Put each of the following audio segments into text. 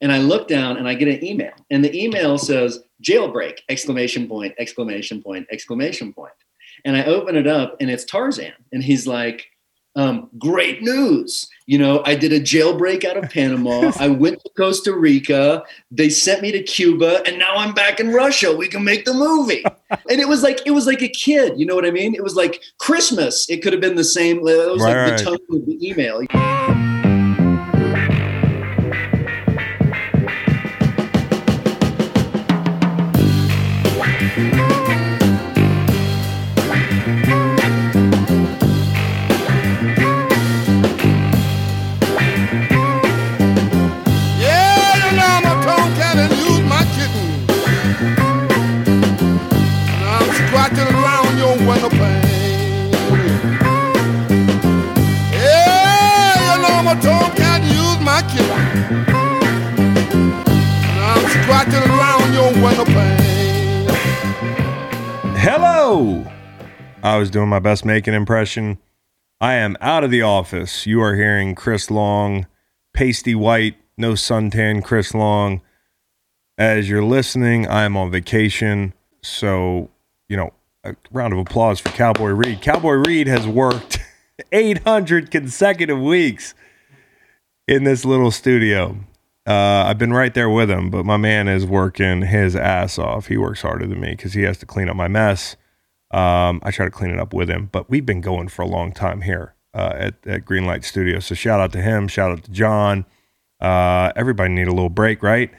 And I look down and I get an email, and the email says jailbreak! Exclamation point! Exclamation point! Exclamation point! And I open it up, and it's Tarzan, and he's like, um, "Great news! You know, I did a jailbreak out of Panama. I went to Costa Rica. They sent me to Cuba, and now I'm back in Russia. We can make the movie." And it was like it was like a kid. You know what I mean? It was like Christmas. It could have been the same. It was Right, like the tone of the email. I was doing my best making impression. I am out of the office. You are hearing Chris Long, pasty white, no suntan Chris Long. As you're listening, I am on vacation. So, you know, a round of applause for Cowboy Reed. Cowboy Reed has worked 800 consecutive weeks in this little studio. Uh, I've been right there with him, but my man is working his ass off. He works harder than me because he has to clean up my mess. Um, I try to clean it up with him, but we've been going for a long time here uh, at, at Greenlight Studio. So shout out to him. Shout out to John. Uh, everybody need a little break, right?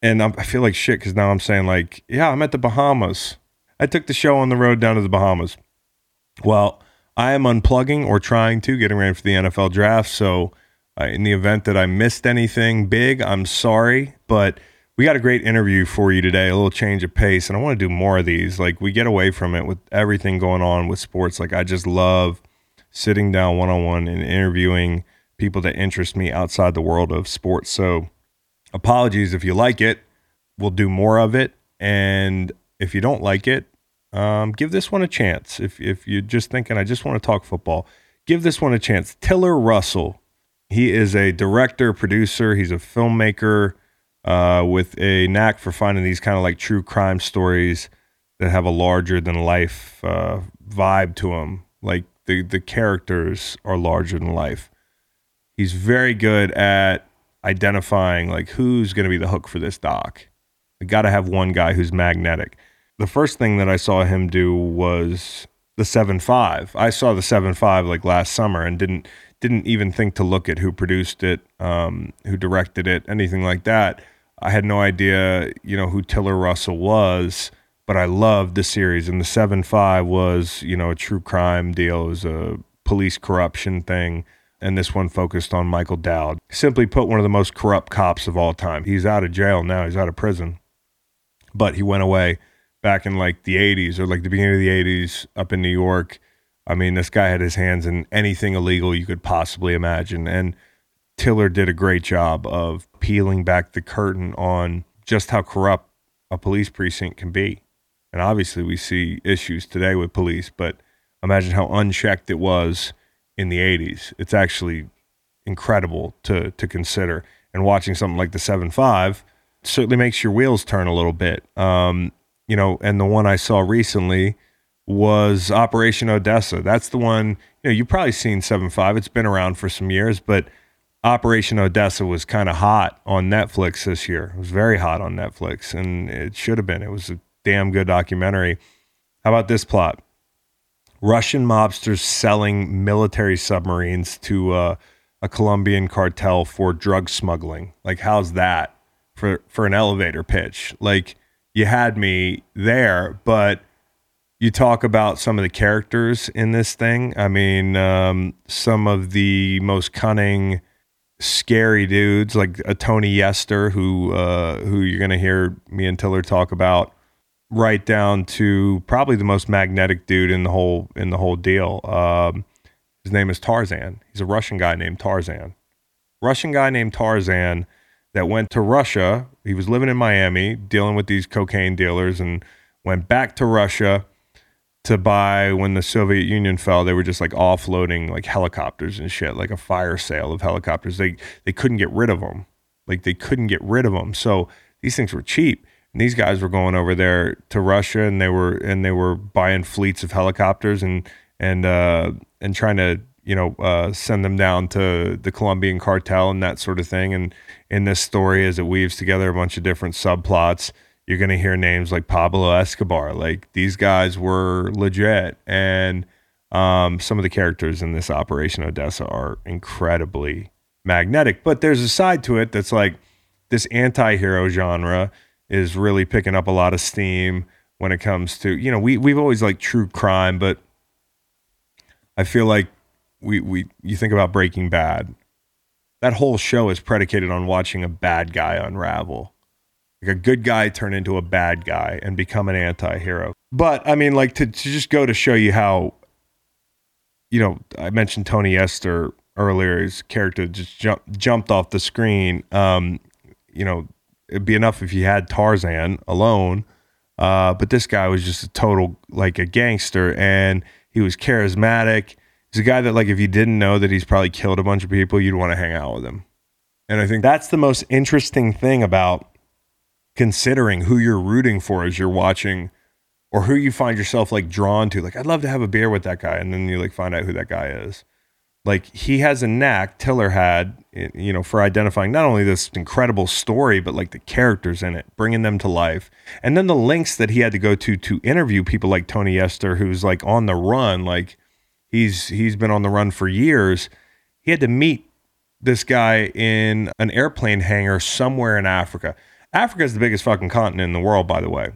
And I'm, I feel like shit because now I'm saying like, yeah, I'm at the Bahamas. I took the show on the road down to the Bahamas. Well, I am unplugging or trying to, getting ready for the NFL draft. So, uh, in the event that I missed anything big, I'm sorry. But we got a great interview for you today, a little change of pace. And I want to do more of these. Like, we get away from it with everything going on with sports. Like, I just love sitting down one on one and interviewing people that interest me outside the world of sports. So, apologies if you like it. We'll do more of it. And if you don't like it, um, give this one a chance. If if you're just thinking, I just want to talk football, give this one a chance. Tiller Russell, he is a director, producer. He's a filmmaker uh, with a knack for finding these kind of like true crime stories that have a larger than life uh, vibe to them. Like the the characters are larger than life. He's very good at identifying like who's going to be the hook for this doc. We got to have one guy who's magnetic the first thing that I saw him do was the seven five. I saw the seven five like last summer and didn't didn't even think to look at who produced it, um, who directed it, anything like that. I had no idea, you know, who Tiller Russell was, but I loved the series. And the seven five was, you know, a true crime deal. It was a police corruption thing. And this one focused on Michael Dowd. Simply put, one of the most corrupt cops of all time. He's out of jail now. He's out of prison, but he went away back in like the 80s or like the beginning of the 80s up in New York. I mean, this guy had his hands in anything illegal you could possibly imagine. And Tiller did a great job of peeling back the curtain on just how corrupt a police precinct can be. And obviously, we see issues today with police, but imagine how unchecked it was in the 80s. It's actually incredible to, to consider. And watching something like the 7 5 certainly makes your wheels turn a little bit. Um, you know, and the one I saw recently was Operation Odessa. That's the one, you know, you've probably seen 7 5. It's been around for some years, but Operation Odessa was kind of hot on Netflix this year. It was very hot on Netflix, and it should have been. It was a damn good documentary. How about this plot? Russian mobsters selling military submarines to uh, a Colombian cartel for drug smuggling. Like, how's that for for an elevator pitch? Like, you had me there, but you talk about some of the characters in this thing. I mean, um, some of the most cunning, scary dudes, like a Tony Yester, who uh, who you're gonna hear me and Tiller talk about, right down to probably the most magnetic dude in the whole in the whole deal. Um, his name is Tarzan. He's a Russian guy named Tarzan. Russian guy named Tarzan that went to Russia. He was living in Miami, dealing with these cocaine dealers, and went back to Russia to buy when the Soviet Union fell. They were just like offloading like helicopters and shit, like a fire sale of helicopters. They they couldn't get rid of them. Like they couldn't get rid of them. So these things were cheap. And these guys were going over there to Russia and they were and they were buying fleets of helicopters and and uh, and trying to you know uh, send them down to the Colombian cartel and that sort of thing. And in this story, as it weaves together a bunch of different subplots, you're going to hear names like Pablo Escobar. Like these guys were legit, and um, some of the characters in this Operation Odessa are incredibly magnetic. But there's a side to it that's like this anti-hero genre is really picking up a lot of steam when it comes to you know we we've always liked true crime, but I feel like we we you think about Breaking Bad, that whole show is predicated on watching a bad guy unravel. Like a good guy turn into a bad guy and become an anti-hero. But I mean like to, to just go to show you how you know, I mentioned Tony Yester earlier, his character just jumped jumped off the screen. Um, you know, it'd be enough if you had Tarzan alone. Uh, but this guy was just a total like a gangster and he was charismatic. He's a guy that like if you didn't know that he's probably killed a bunch of people, you'd want to hang out with him. And I think that's the most interesting thing about considering who you're rooting for as you're watching or who you find yourself like drawn to. Like, I'd love to have a beer with that guy. And then you like find out who that guy is. Like, he has a knack, Tiller had, you know, for identifying not only this incredible story, but like the characters in it, bringing them to life. And then the links that he had to go to to interview people like Tony Yester, who's like on the run. Like, he's he's been on the run for years. He had to meet this guy in an airplane hangar somewhere in Africa. Africa is the biggest fucking continent in the world, by the way.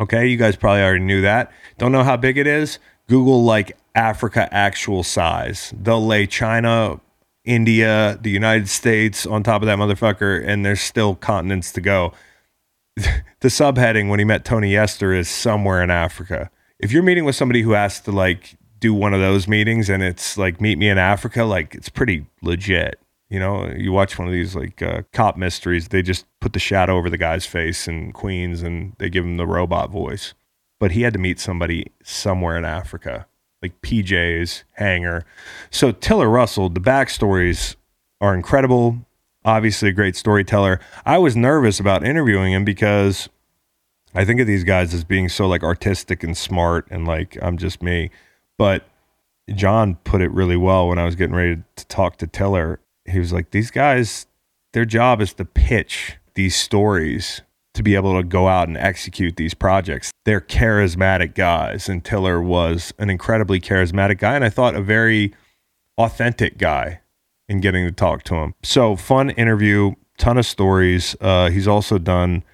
Okay, you guys probably already knew that. Don't know how big it is? Google like Africa actual size. They'll lay China, India, the United States on top of that motherfucker, and there's still continents to go. the subheading when he met Tony Yester is somewhere in Africa. If you're meeting with somebody who has to like do one of those meetings and it's like meet me in Africa, like it's pretty legit. You know, you watch one of these like uh, cop mysteries, they just put the shadow over the guy's face in Queens and they give him the robot voice. But he had to meet somebody somewhere in Africa, like PJ's hangar. So Tiller Russell, the backstories are incredible. Obviously, a great storyteller. I was nervous about interviewing him because I think of these guys as being so like artistic and smart and like I'm just me. But John put it really well when I was getting ready to talk to Tiller he was like, these guys, their job is to pitch these stories to be able to go out and execute these projects. They're charismatic guys, and Tiller was an incredibly charismatic guy, and I thought a very authentic guy in getting to talk to him. So fun interview, ton of stories. Uh, he's also done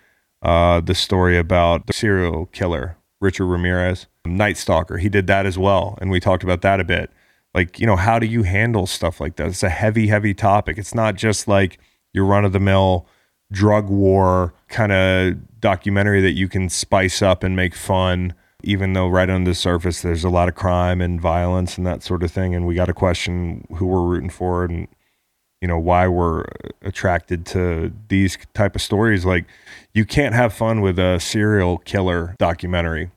uh, the story about the serial killer Richard Ramirez, Night Stalker. He did that as well, and we talked about that a bit like you know how do you handle stuff like that? It's a heavy heavy topic. It's not just like your run of the mill drug war kind of documentary that you can spice up and make fun even though right under the surface there's a lot of crime and violence and that sort of thing and we got to question who we're rooting for and you know why we're uh, attracted to these type of stories. Like you can't have fun with a serial killer documentary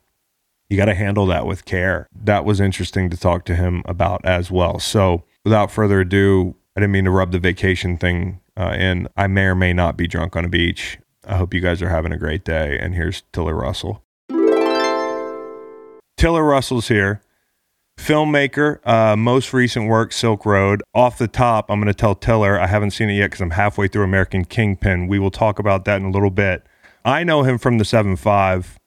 you got to handle that with care. That was interesting to talk to him about as well. So, without further ado, I didn't mean to rub the vacation thing uh, in. I may or may not be drunk on a beach. I hope you guys are having a great day. And here's Tiller Russell. Tiller Russell's here, filmmaker. Uh, most recent work, Silk Road. Off the top, I'm going to tell Tiller I haven't seen it yet because I'm halfway through American Kingpin. We will talk about that in a little bit. I know him from the 7 5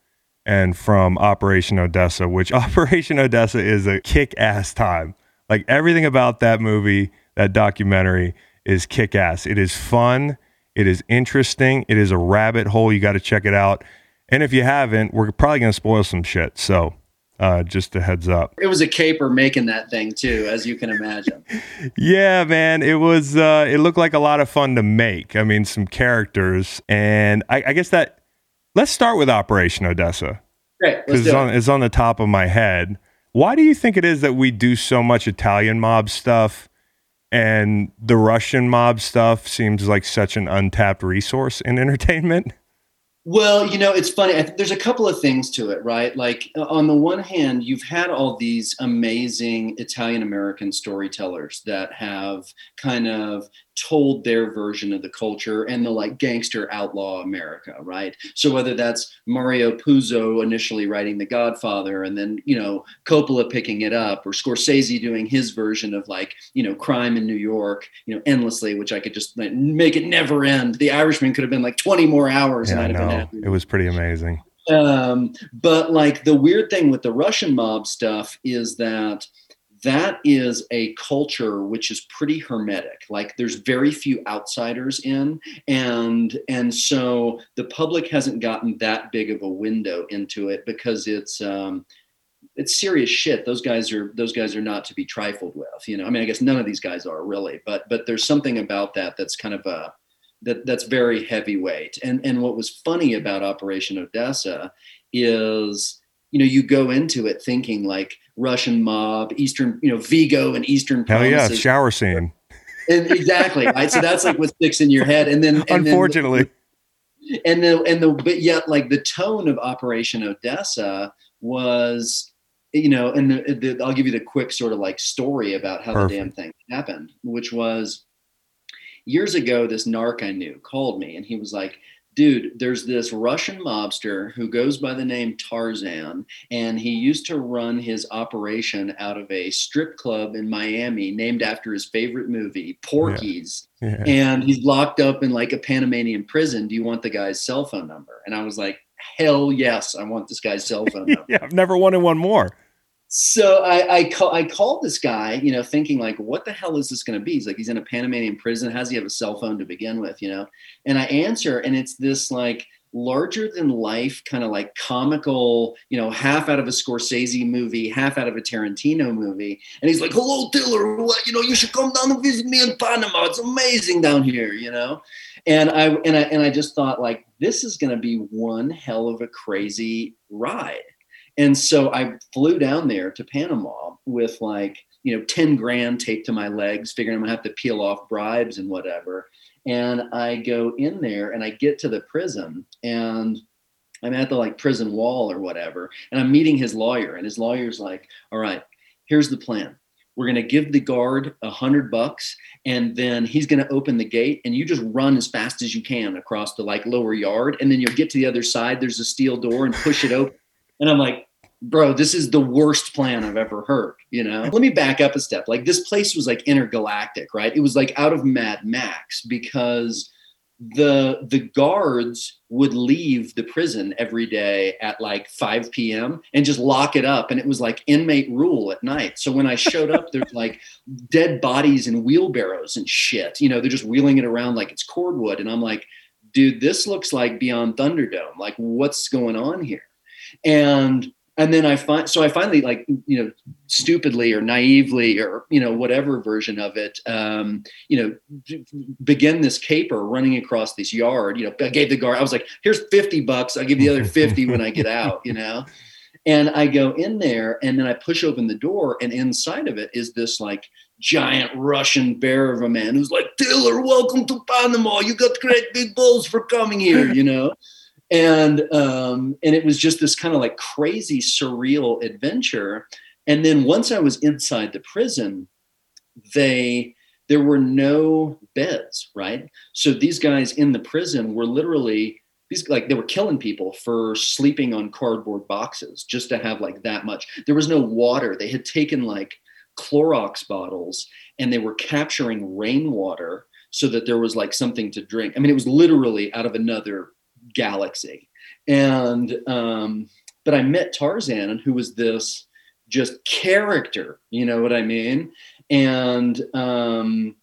and from Operation Odessa, which Operation Odessa is a kick ass time. Like everything about that movie, that documentary is kick ass. It is fun. It is interesting. It is a rabbit hole. You got to check it out. And if you haven't, we're probably going to spoil some shit. So uh, just a heads up. It was a caper making that thing too, as you can imagine. yeah, man, it was. Uh, it looked like a lot of fun to make. I mean, some characters, and I, I guess that Let's start with Operation Odessa. Great. Because it's, on, it's on the top of my head. Why do you think it is that we do so much Italian mob stuff and the Russian mob stuff seems like such an untapped resource in entertainment? Well, you know, it's funny. there's a couple of things to it, right? Like, on the one hand, you've had all these amazing Italian American storytellers that have kind of told their version of the culture and the like gangster outlaw America, right? So whether that's Mario Puzo initially writing The Godfather and then, you know, Coppola picking it up or Scorsese doing his version of like, you know, crime in New York, you know, endlessly, which I could just like, make it never end. The Irishman could have been like 20 more hours Yeah, I and I'd have been know. It was pretty amazing. um, but like the weird thing with the Russian mob stuff is that that is a culture which is pretty hermetic. Like there's very few outsiders in and and so the public hasn't gotten that big of a window into it because it's um it's serious shit. Those guys are those guys are not to be trifled with you know? I mean i guess none of these guys are really but but there's something about that that's kind of a that that's very heavyweight. And and what was funny about operation odessa is you know you go into it thinking like russian mob eastern you know Viggo and eastern Hell yeah, shower scene. and exactly right so that's like what sticks in your head and then and then- Unfortunately, and the and the but yet like the tone of operation odessa was you know and the, the, i'll give you the quick sort of like story about how Perfect. the damn thing happened which was years ago this narc i knew called me and he was like dude there's this russian mobster who goes by the name tarzan and he used to run his operation out of a strip club in miami named after his favorite movie porky's yeah. and he's locked up in like a Panamanian prison. Do you want the guy's cell phone number? And I was like, hell yes, I want this guy's cell phone number. yeah, I've never wanted one more. So I I, call, I called this guy, you know, thinking like, what the hell is this going to be? He's like, he's in a Panamanian prison. How does he have a cell phone to begin with? You know, and I answer, and it's this like larger than life kind of like comical, you know, half out of a Scorsese movie, half out of a Tarantino movie. And he's like, hello, what, you know, you should come down and visit me in Panama. It's amazing down here, you know? And I, and I, and I just thought like, this is going to be one hell of a crazy ride. And so I flew down there to Panama with like, you know, 10 grand taped to my legs, figuring I'm gonna have to peel off bribes and whatever. And I go in there and I get to the prison and I'm at the like prison wall or whatever. And I'm meeting his lawyer, and his lawyer's like, all right, here's the plan. We're gonna give the guard a hundred bucks, and then he's gonna open the gate, and you just run as fast as you can across the like lower yard, and then you'll get to the other side. There's a steel door, and push it open. And I'm like, bro, this is the worst plan I've ever heard. You know, let me back up a step. Like this place was like intergalactic, right? It was like out of Mad Max because the the guards would leave the prison every day at like 5 p.m. and just lock it up and it was like inmate rule at night. So when I showed up there's like dead bodies and wheelbarrows and shit. You know, they're just wheeling it around like it's cordwood and I'm like, dude, this looks like Beyond Thunderdome. Like what's going on here? And and then I find so I finally like you know stupidly or naively or you know whatever version of it um, you know begin this caper running across this yard. You know I gave the guard I was like here's 50 bucks. I'll give the other 50 when I get out you know? And I go in there and then I push open the door and inside of it is this like giant Russian bear of a man who's like Taylor welcome to Panama. You got great big balls for coming here you know and um, and it was just this kind of like crazy surreal adventure. And then once i was inside the prison they there were no beds right? So these guys in the prison were literally these like they were killing people for sleeping on cardboard boxes just to have like that much. There was no water. They had taken like clorox bottles and they were capturing rainwater so that there was like something to drink. I mean it was literally out of another galaxy. And um, but I met Tarzan, who was this just character, you know what I mean? And um,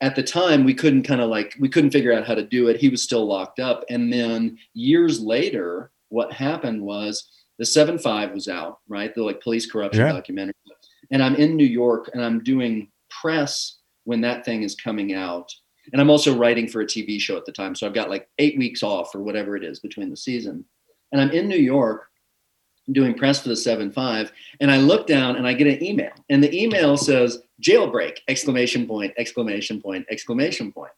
at the time, we couldn't kind of like we couldn't figure out how to do it. He was still locked up. And then years later, what happened was the seven five was out, right? The like police corruption Yeah. documentary. And I'm in New York, and I'm doing press when that thing is coming out and I'm also writing for a TV show at the time. So I've got like eight weeks off or whatever it is between the season. And I'm in New York doing press for the 7-5 and I look down and I get an email and the email says jailbreak exclamation point exclamation point exclamation point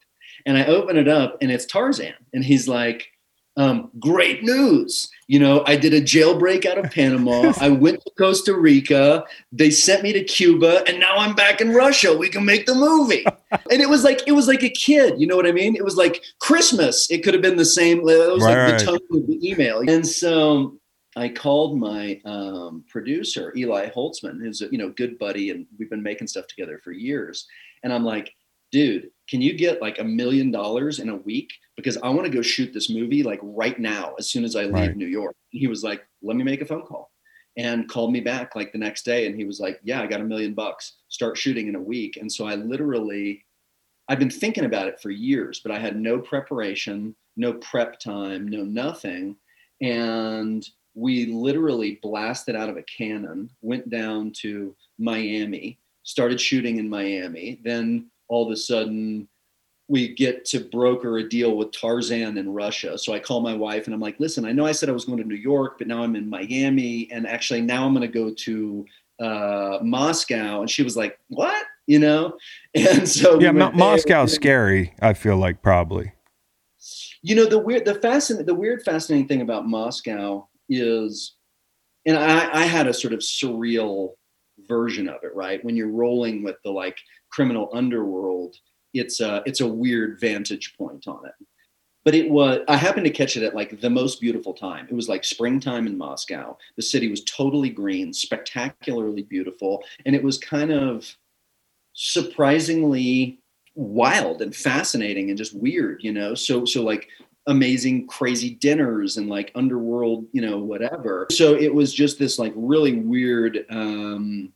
and I open it up and it's Tarzan and he's like um, great news. You know, I did a jailbreak out of Panama. I went to Costa Rica. They sent me to Cuba, and now I'm back in Russia. We can make the movie. and it was like it was like a kid. You know what I mean? It was like Christmas. It could have been the same. It was Right, like the tone of the email. And so I called my um, producer Eli Holzman, who's a you know good buddy, and we've been making stuff together for years. And I'm like, dude, can you get like a million dollars in a week? Because I want to go shoot this movie like right now, as soon as I leave Right. New York. And he was like, let me make a phone call. And called me back like the next day. And he was like, yeah, I got a million bucks. Start shooting in a week. And so I literally, I've been thinking about it for years, but I had no preparation, no prep time, no nothing. And we literally blasted out of a cannon, went down to Miami, started shooting in Miami. Then all of a sudden, we get to broker a deal with Tarzan in Russia. So I call my wife and I'm like, listen, I know I said I was going to New York, but now I'm in Miami. And actually, now I'm going to go to uh, Moscow. And she was like, what? You know? And so, we Yeah, went there. Moscow's scary. I feel like probably. You know, the weird, the fascinating, the weird, fascinating thing about Moscow is, and I, I had a sort of surreal version of it, right? When you're rolling with the like criminal underworld, it's a, it's a weird vantage point on it. But it was, I happened to catch it at like the most beautiful time. It was like springtime in Moscow. The city was totally green, spectacularly beautiful. And it was kind of surprisingly wild and fascinating and just weird, you know? So, so like amazing, crazy dinners and like underworld, you know, whatever. So it was just this like really weird, um,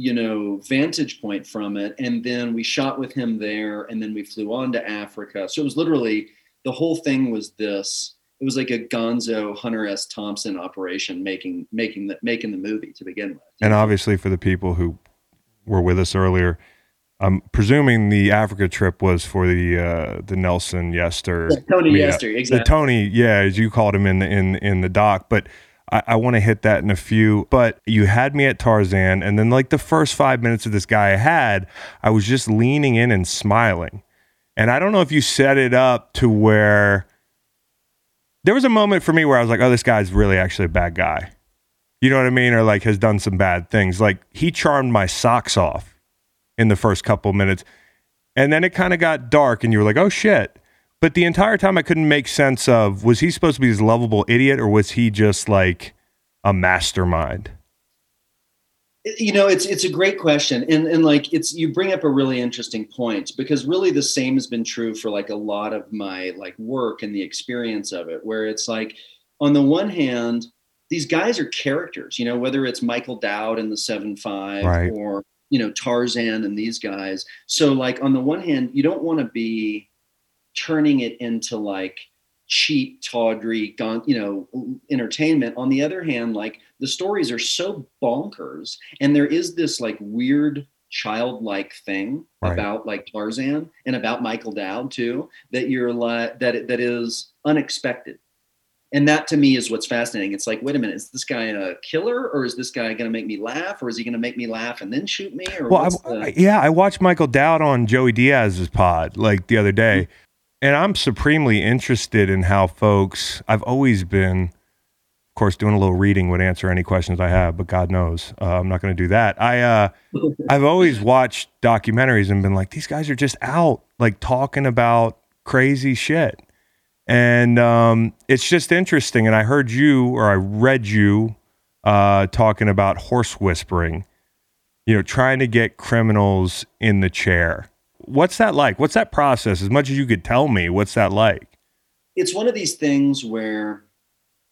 you know, vantage point from it. And then we shot with him there and then we flew on to Africa. So it was literally the whole thing was this. It was like a Gonzo Hunter S. Thompson operation making making the making the movie to begin with. And obviously, for the people who were with us earlier, I'm presuming the Africa trip was for the uh, the Nelson Yester, Yeah, Tony. Yester, exactly. the. Tony, yeah, as you called him in the in in the doc. But I, I want to hit that in a few. But you had me at Tarzan, and then like the first five minutes of this guy I had, I was just leaning in and smiling. And I don't know if you set it up to where there was a moment for me where I was like, oh, this guy's really actually a bad guy. You know what I mean? Or like has done some bad things. Like he charmed my socks off in the first couple minutes. And then it kind of got dark and you were like, oh shit. But the entire time I couldn't make sense of was he supposed to be this lovable idiot or was he just like a mastermind? you know it's it's a great question and and like it's you bring up a really interesting point because really the same has been true for like a lot of my like work and the experience of it where it's like on the one hand these guys are characters you know whether it's michael dowd in the 7-5 Right. or you know tarzan and these guys so like on the one hand you don't want to be turning it into like cheap, tawdry, gon- you know, entertainment. On the other hand, like the stories are so bonkers, and there is this like weird childlike thing Right. about like Tarzan and about Michael Dowd too that you're like that that is unexpected. And that to me is what's fascinating. It's like, wait a minute, is this guy a killer, or is this guy going to make me laugh, or is he going to make me laugh and then shoot me? Or Well, I, the- yeah, I watched Michael Dowd on Joey Diaz's pod like the other day, mm-hmm. And I'm supremely interested in how folks. I've always been, of course, doing a little reading would answer any questions I have, but God knows uh, I'm not going to do that. I uh, I've always watched documentaries and been like, these guys are just out like talking about crazy shit. And um, it's just interesting. And I heard you or I read you uh, talking about horse whispering you know, trying to get criminals in the chair. What's that like? What's that process? As much as you could tell me, what's that like? it's one of these things where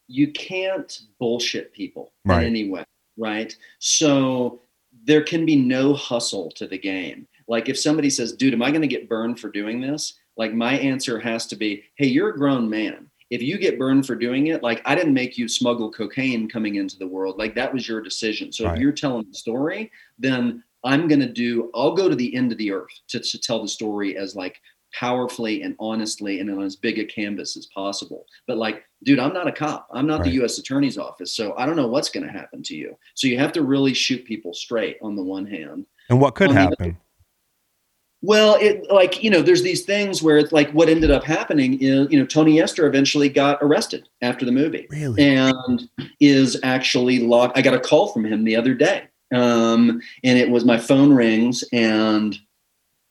you can't bullshit people Right. in any way, right? So there can be no hustle to the game. Like if somebody says, dude, am I going to get burned for doing this? Like my answer has to be, hey, you're a grown man. If you get burned for doing it, like I didn't make you smuggle cocaine coming into the world. Like that was your decision. So Right. if you're telling the story, then I'm going to do, I'll go to the end of the earth to, to tell the story as like powerfully and honestly and on as big a canvas as possible. But like, dude, I'm not a cop. I'm not Right. the US attorney's office. So I don't know what's going to happen to you. So you have to really shoot people straight on the one hand. And what could On happen? Well, it like you know, there's these things where it's like what ended up happening is you know Tony Yester eventually got arrested after the movie, Really? and is actually locked. I got a call from him the other day, um, and it was my phone rings and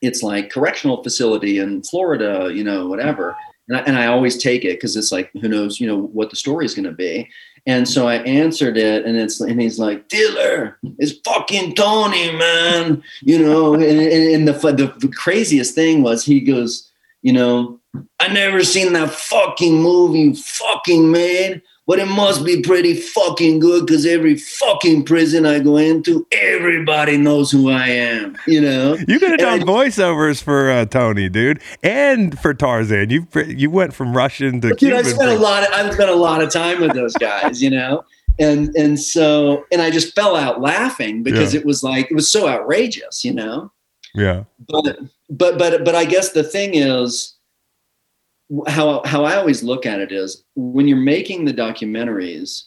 it's like correctional facility in Florida, you know, whatever. And I, and I always take it because it's like who knows, you know, what the story is going to be. And so I answered it, and it's and he's like, "Dealer, it's fucking Tony, man." You know, and, and, and the, the the craziest thing was he goes, "You know, I never seen that fucking movie fucking made, but it must be pretty fucking good because every fucking prison I go into, everybody knows who I am." You know, You could have done I- voiceovers for uh, Tony, dude, and for Tarzan. You you went from Russian to Dude, Cuban. I spent a lot. Of, I spent a lot of time with those guys, you know, and and so and I just fell out laughing because Yeah. it was like it was so outrageous, you know. yeah, But but but but I guess the thing is how how I always look at it is when you're making the documentaries.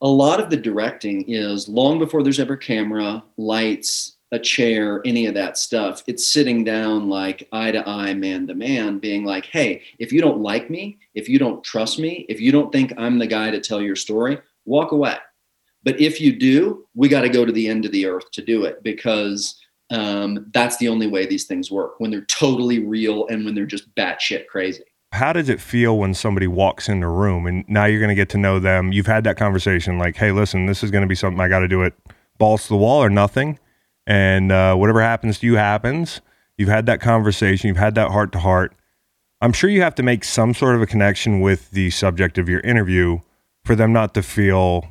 A lot of the directing is long before there's ever camera, lights, a chair, any of that stuff. It's sitting down like eye to eye, man to man, being like, hey, if you don't like me, if you don't trust me, if you don't think I'm the guy to tell your story, walk away. But if you do, we got to go to the end of the earth to do it because um, that's the only way these things work when they're totally real and when they're just batshit crazy. how does it feel when somebody walks in the room and now you're going to get to know them? You've had that conversation, like, hey, listen, this is going to be something I got to do it balls to the wall or nothing, and uh, whatever happens to you happens. You've had that conversation. You've had that heart to heart. I'm sure you have to make some sort of a connection with the subject of your interview for them not to feel,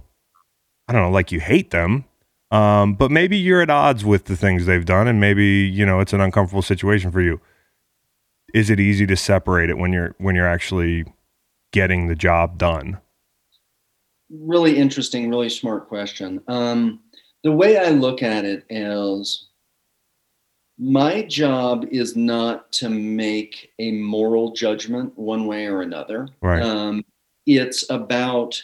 I don't know, like you hate them. Um, but maybe you're at odds with the things they've done, and maybe you know it's an uncomfortable situation for you. Is it easy to separate it when you're when you're actually getting the job done? Really interesting, really smart question. Um, the way I look at it is my job is not to make a moral judgment one way or another. Right. Um, it's about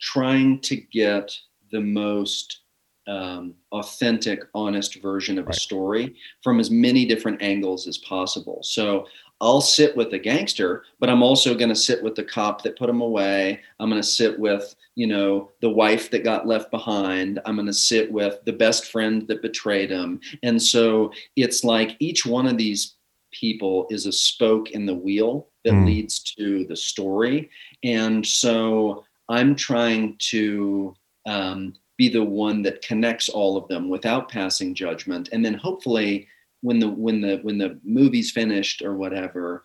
trying to get the most um, authentic, honest version of Right. a story from as many different angles as possible. So I'll sit with the gangster, but I'm also going to sit with the cop that put him away. I'm going to sit with, you know, the wife that got left behind. I'm going to sit with the best friend that betrayed him. And so it's like each one of these people is a spoke in the wheel that Mm. leads to the story. And so I'm trying to um, be the one that connects all of them without passing judgment. And then hopefully when the when the when the movie's finished or whatever,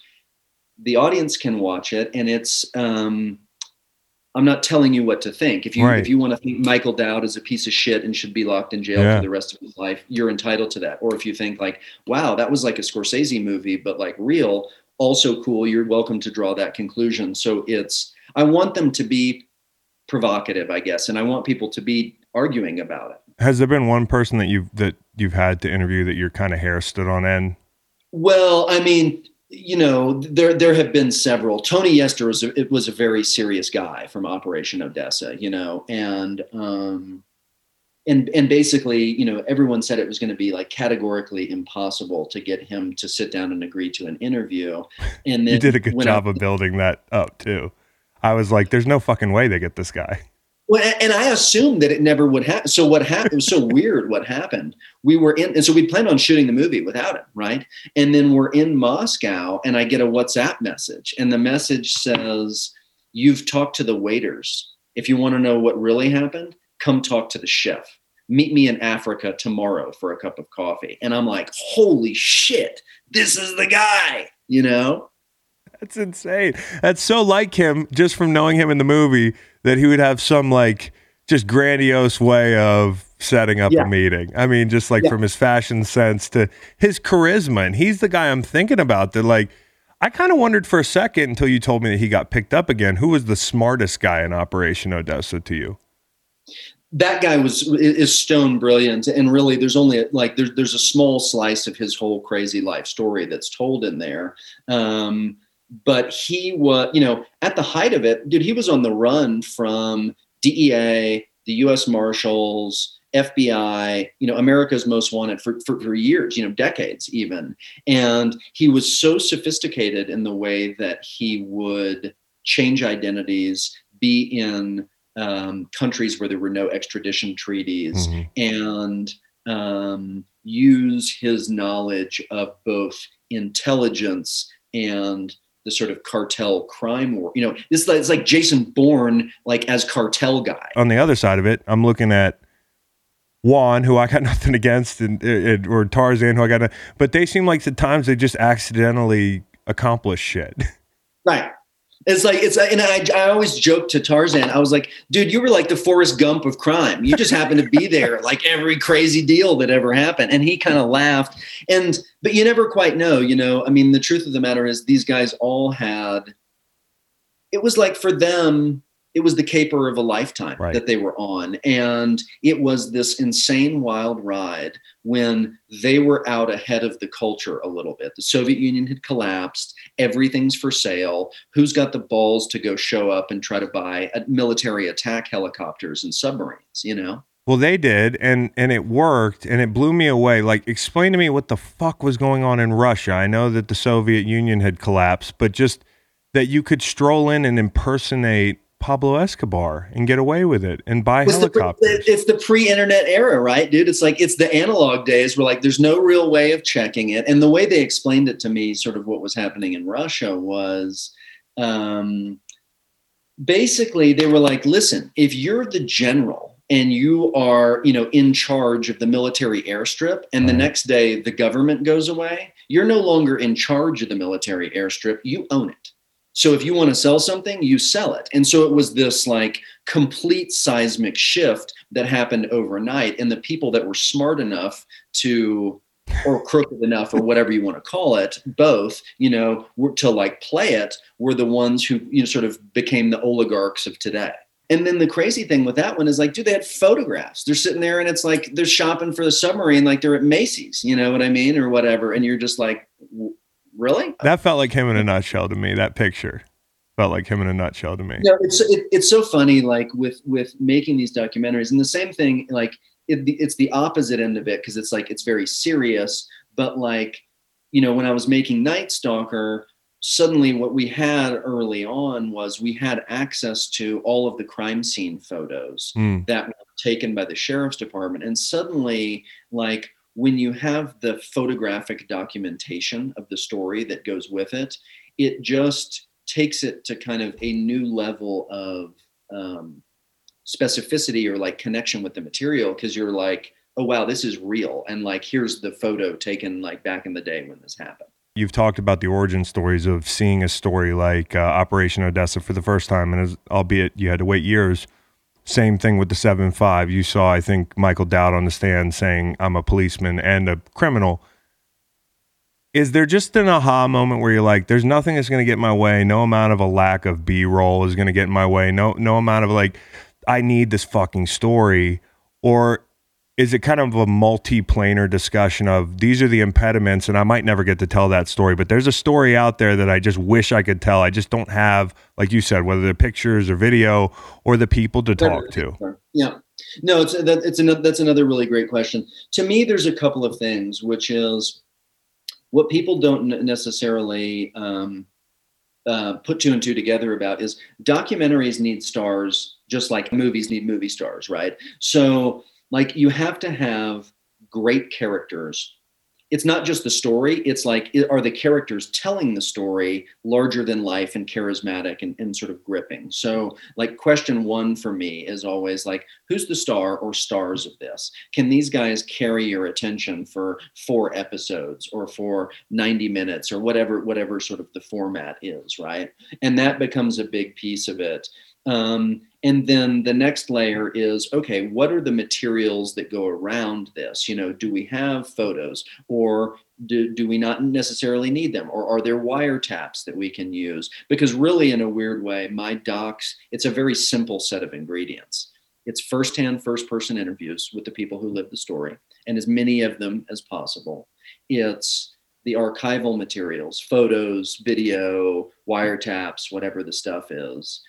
the audience can watch it and it's um I'm not telling you what to think. If you Right. if you want to think Michael Dowd is a piece of shit and should be locked in jail Yeah. for the rest of his life, you're entitled to that. Or if you think like, wow, that was like a Scorsese movie, but like real, also cool, you're welcome to draw that conclusion. So it's I want them to be provocative, I guess, and I want people to be arguing about it. Has there been one person that you've that you've had to interview that your kind of hair stood on end? Well, I mean, you know, there there have been several. Tony Yester was a, it was a very serious guy from Operation Odessa, you know, and um, and and basically, you know, everyone said it was going to be like categorically impossible to get him to sit down and agree to an interview. And then You did a good when I- job of building that up too. I was like, there's no fucking way they get this guy. Well, and I assumed that it never would happen. So what happened? Was so weird. What happened? We were in, and so we planned on shooting the movie without him, right? And then we're in Moscow, and I get a WhatsApp message, and the message says, "You've talked to the waiters. If you want to know what really happened, come talk to the chef. Meet me in Africa tomorrow for a cup of coffee." And I'm like, "Holy shit! This is the guy!" You know? That's insane. That's so like him, just from knowing him in the movie, that he would have some like just grandiose way of setting up Yeah. a meeting. I mean, just like Yeah. from his fashion sense to his charisma. And he's the guy I'm thinking about that like I kind of wondered for a second until you told me that he got picked up again. Who was the smartest guy in Operation Odessa to you? that guy was is stone brilliant and really there's only like there's there's a small slice of his whole crazy life story that's told in there um but he was you know at the height of it dude he was on the run from DEA the US Marshals FBI, you know, America's most wanted for, for, for years, you know, decades even. And he was so sophisticated in the way that he would change identities, be in um, countries where there were no extradition treaties, Mhm. and um, use his knowledge of both intelligence and the sort of cartel crime war. You know, this it's like Jason Bourne, like as cartel guy. On the other side of it, I'm looking at Juan, who I got nothing against, and, and or Tarzan, who I got, no- but they seem like the times they just accidentally accomplish shit. Right. It's like it's and I, I always joke to Tarzan. I was like, dude, you were like the Forrest Gump of crime. You just happened to be there, like every crazy deal that ever happened. And he kind of laughed. And but you never quite know, you know. I mean, the truth of the matter is, these guys all had. It was like for them, it was the caper of a lifetime Right. that they were on, and it was this insane, wild ride when they were out ahead of the culture a little bit. The Soviet Union had collapsed everything's for sale. Who's got the balls to go show up and try to buy military attack helicopters and submarines? You know, Well, they did, and and it worked, and it blew me away. Like, explain to me what the fuck was going on in Russia. I know that the Soviet Union had collapsed, but just that you could stroll in and impersonate Pablo Escobar and get away with it and buy It's the, pre- helicopters. it's the pre-internet era, right, dude? It's like it's the analog days where like there's no real way of checking it. And the way they explained it to me, sort of what was happening in Russia was. Um, basically they were like listen if you're the general and you are you know in charge of the military airstrip and the next day the government goes away you're no longer in charge of the military airstrip you own it so if you want to sell something you sell it. And so it was this like complete seismic shift that happened overnight and the people that were smart enough to or crooked enough or whatever you want to call it both you know were to like play it were the ones who you know sort of became the oligarchs of today. And then the crazy thing with that one is like dude they had photographs. They're sitting there and it's like they're shopping for the submarine like they're at macy's you know what i mean or whatever and you're just like "W- really that felt like him in a nutshell to me. That picture felt like him in a nutshell to me. no, it's it, it's so funny like with with making these documentaries and the same thing like it, it's the opposite end of it because it's like it's very serious but like you know when i was making night stalker suddenly what we had early on was we had access to all of the crime scene photos Mm, that were taken by the sheriff's department and suddenly like when you have the photographic documentation of the story that goes with it it just takes it to kind of a new level of um, specificity or like connection with the material because you're like oh wow this is real and like here's the photo taken like back in the day when this happened You've talked about the origin stories of seeing a story like uh, Operation Odessa for the first time, and as, albeit you had to wait years. Same thing with the seven five. You saw, I think, Michael Dowd on the stand saying, "I'm a policeman and a criminal." Is there just an aha moment where you're like, "There's nothing that's going to get my way. No amount of a lack of B roll is going to get in my way. No, no amount of like, I need this fucking story," or is it kind of a multi-planar discussion of these are the impediments and I might never get to tell that story but there's a story out there that I just wish I could tell I just don't have like you said whether the pictures or video or the people to talk to Yeah. No, it's that it's another that's another really great question. To me, there's a couple of things, which is what people don't necessarily um, uh, put two and two together about is documentaries need stars just like movies need movie stars, right? So, like, you have to have great characters. It's not just the story. It's like, are the characters telling the story larger than life and charismatic and, and sort of gripping? So, like, question one for me is always like, who's the star or stars of this? Can these guys carry your attention for four episodes or for 90 minutes or whatever, whatever sort of the format is, right? And that becomes a big piece of it. Um, and then the next layer is okay, what are the materials that go around this? You know, do we have photos or do, do we not necessarily need them? Or are there wiretaps that we can use? Because, really, in a weird way, my docs, it's a very simple set of ingredients. It's firsthand, first person interviews with the people who live the story, and as many of them as possible. It's the archival materials, photos, video, wiretaps, whatever the stuff is.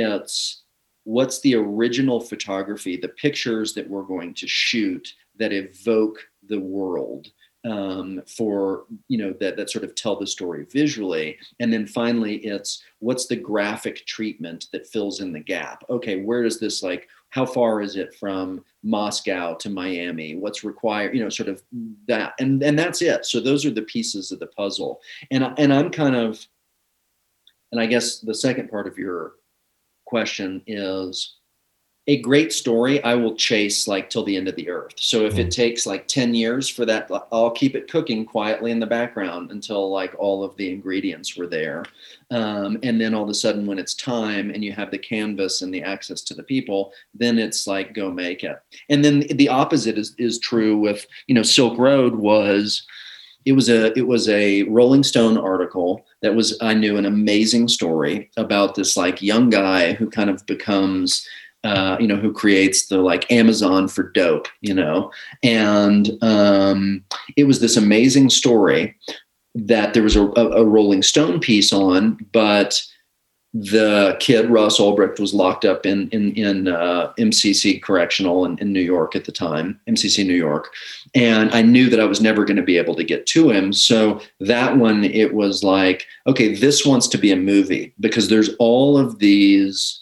It's what's the original photography, the pictures that we're going to shoot that evoke the world um, for you know that that sort of tell the story visually. And then finally it's what's the graphic treatment that fills in the gap? Okay where does this like how far is it from moscow to miami? What's required you know sort of that and and that's it. So those are the pieces of the puzzle. And and i'm kind of and i guess the second part of your question is a great story I will chase like till the end of the earth. So if it mm. takes like 10 years for that, I'll keep it cooking quietly in the background until like all of the ingredients were there. Um, and then all of a sudden, when it's time and you have the canvas and the access to the people, then it's like go make it. And then the opposite is is true with you know Silk Road was it was a it was a Rolling Stone article that was I knew an amazing story about this like young guy who kind of becomes uh, you know, who creates the like Amazon for dope, you know, and um, it was this amazing story that there was a, a Rolling Stone piece on, but the kid Ross Ulbricht was locked up in in in uh, MCC Correctional in, in New York at the time, MCC New York, and I knew that I was never going to be able to get to him. So that one, it was like, okay, this wants to be a movie because there's all of these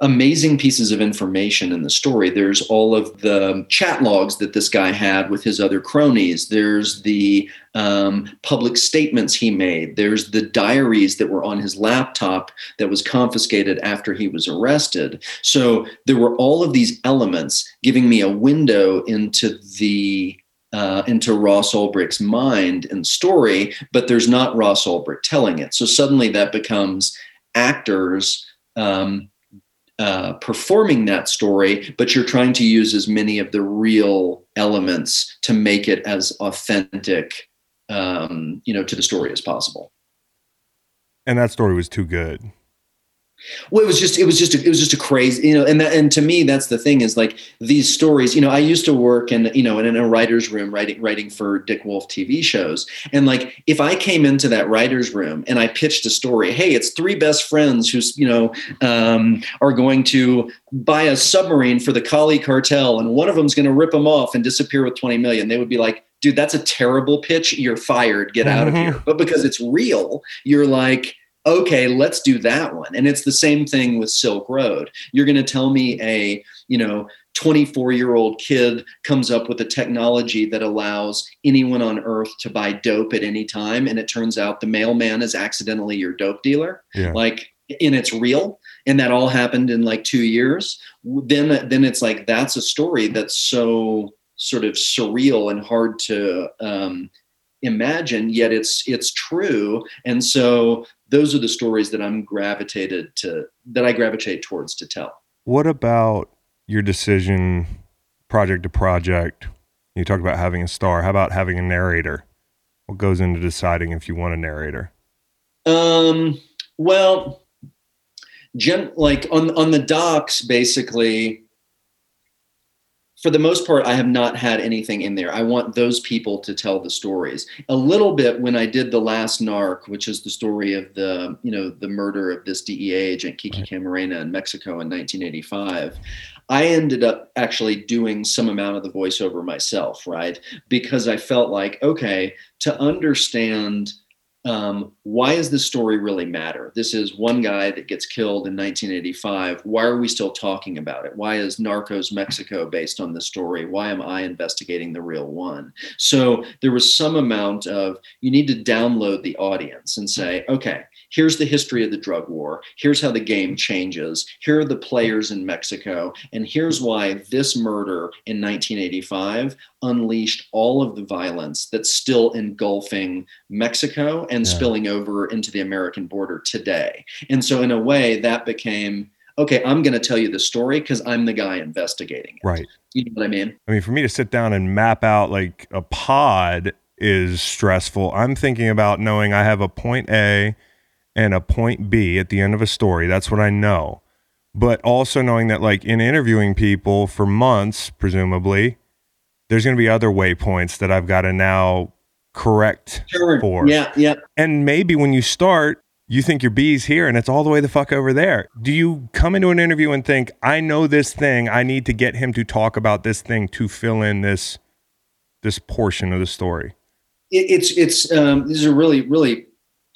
amazing pieces of information in the story. There's all of the chat logs that this guy had with his other cronies. There's the um, public statements he made. There's the diaries that were on his laptop that was confiscated after he was arrested. So there were all of these elements giving me a window into the uh, into Ross Ulbricht's mind and story, but there's not Ross Ulbricht telling it. So suddenly that becomes actors um, uh, performing that story, but you're trying to use as many of the real elements to make it as authentic, um, you know, to the story as possible. And that story was too good. Well, it was just it was just a, it was just a crazy you know and that and to me that's the thing is like these stories you know I used to work in you know in a writer's room writing writing for Dick Wolf TV shows and like if I came into that writer's room and I pitched a story hey it's three best friends who's you know um, are going to buy a submarine for the Cali cartel and one of them's going to rip them off and disappear with 20 million they would be like dude that's a terrible pitch you're fired get out mm-hmm. of here but because it's real you're like okay, let's do that one. And it's the same thing with Silk Road. You're going to tell me a, you know, 24 year old kid comes up with a technology that allows anyone on earth to buy dope at any time. And it turns out the mailman is accidentally your dope dealer. Yeah. Like, and it's real. And that all happened in like two years. Then, then it's like, that's a story that's so sort of surreal and hard to um, imagine yet it's it's true and so those are the stories that i'm gravitated to that i gravitate towards to tell. What about your decision project to project? You talk about having a star. How about having a narrator? What goes into deciding if you want a narrator? Um well gen like on on the docs basically for the most part, I have not had anything in there. I want those people to tell the stories. A little bit when I did the last Narc, which is the story of the you know the murder of this DEA agent Kiki Camarena in Mexico in 1985. I ended up actually doing some amount of the voiceover myself, right? Because I felt like okay, to understand um, why does this story really matter? This is one guy that gets killed in 1985. Why are we still talking about it? Why is Narcos Mexico based on this story? Why am I investigating the real one? So there was some amount of you need to download the audience and say, okay, here's the history of the drug war. Here's how the game changes. Here are the players in Mexico. And here's why this murder in 1985 unleashed all of the violence that's still engulfing Mexico and yeah. spilling over into the American border today. And so, in a way, that became okay, I'm going to tell you the story because I'm the guy investigating it. Right. You know what I mean? I mean, for me to sit down and map out like a pod is stressful. I'm thinking about knowing I have a point A and a point B at the end of a story. That's what I know. But also knowing that, like, in interviewing people for months, presumably, there's going to be other waypoints that I've got to now correct sure. for. Yeah, yeah. And maybe when you start, you think your bee's here and it's all the way the fuck over there. Do you come into an interview and think, I know this thing, I need to get him to talk about this thing to fill in this this portion of the story? It, it's it's um, these are really really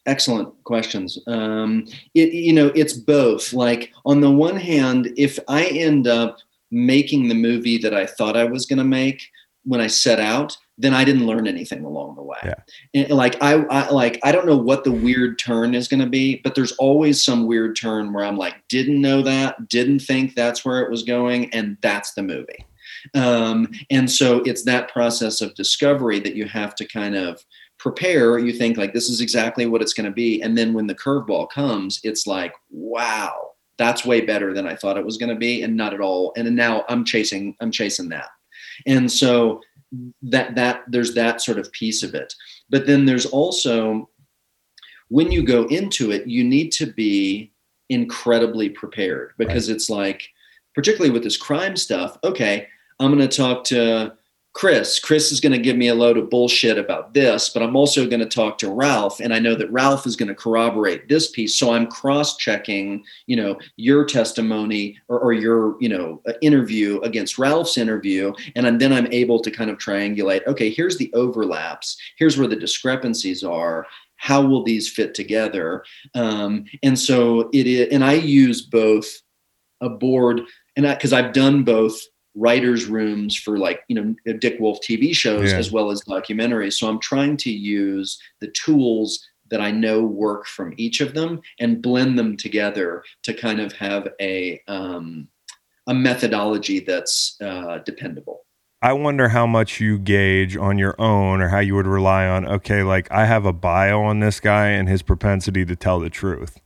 excellent questions. Um, it, you know, it's both. Like on the one hand, if I end up making the movie that I thought I was going to make when I set out, then I didn't learn anything along the way. Yeah. And like I, I like I don't know what the weird turn is going to be, but there's always some weird turn where I'm like didn't know that, didn't think that's where it was going, and that's the movie. Um, and so it's that process of discovery that you have to kind of prepare. You think like this is exactly what it's going to be, and then when the curveball comes, it's like wow, that's way better than I thought it was going to be, and not at all. And now I'm chasing, I'm chasing that. And so that that there's that sort of piece of it but then there's also when you go into it you need to be incredibly prepared because right. it's like particularly with this crime stuff okay i'm going to talk to Chris. Chris is going to give me a load of bullshit about this, but I'm also going to talk to Ralph, and I know that Ralph is going to corroborate this piece. So I'm cross-checking, you know, your testimony or, or your, you know, uh, interview against Ralph's interview, and then I'm able to kind of triangulate. Okay, here's the overlaps. Here's where the discrepancies are. How will these fit together? Um, and so it is, and I use both a board, and because I've done both writers rooms for like you know dick wolf tv shows yeah. as well as documentaries. So i'm trying to use the tools that i know work from each of them and blend them together to kind of have a um, a methodology that's uh, dependable. I wonder how much you gauge on your own or how you would rely on, okay, like I have a bio on this guy and his propensity to tell the truth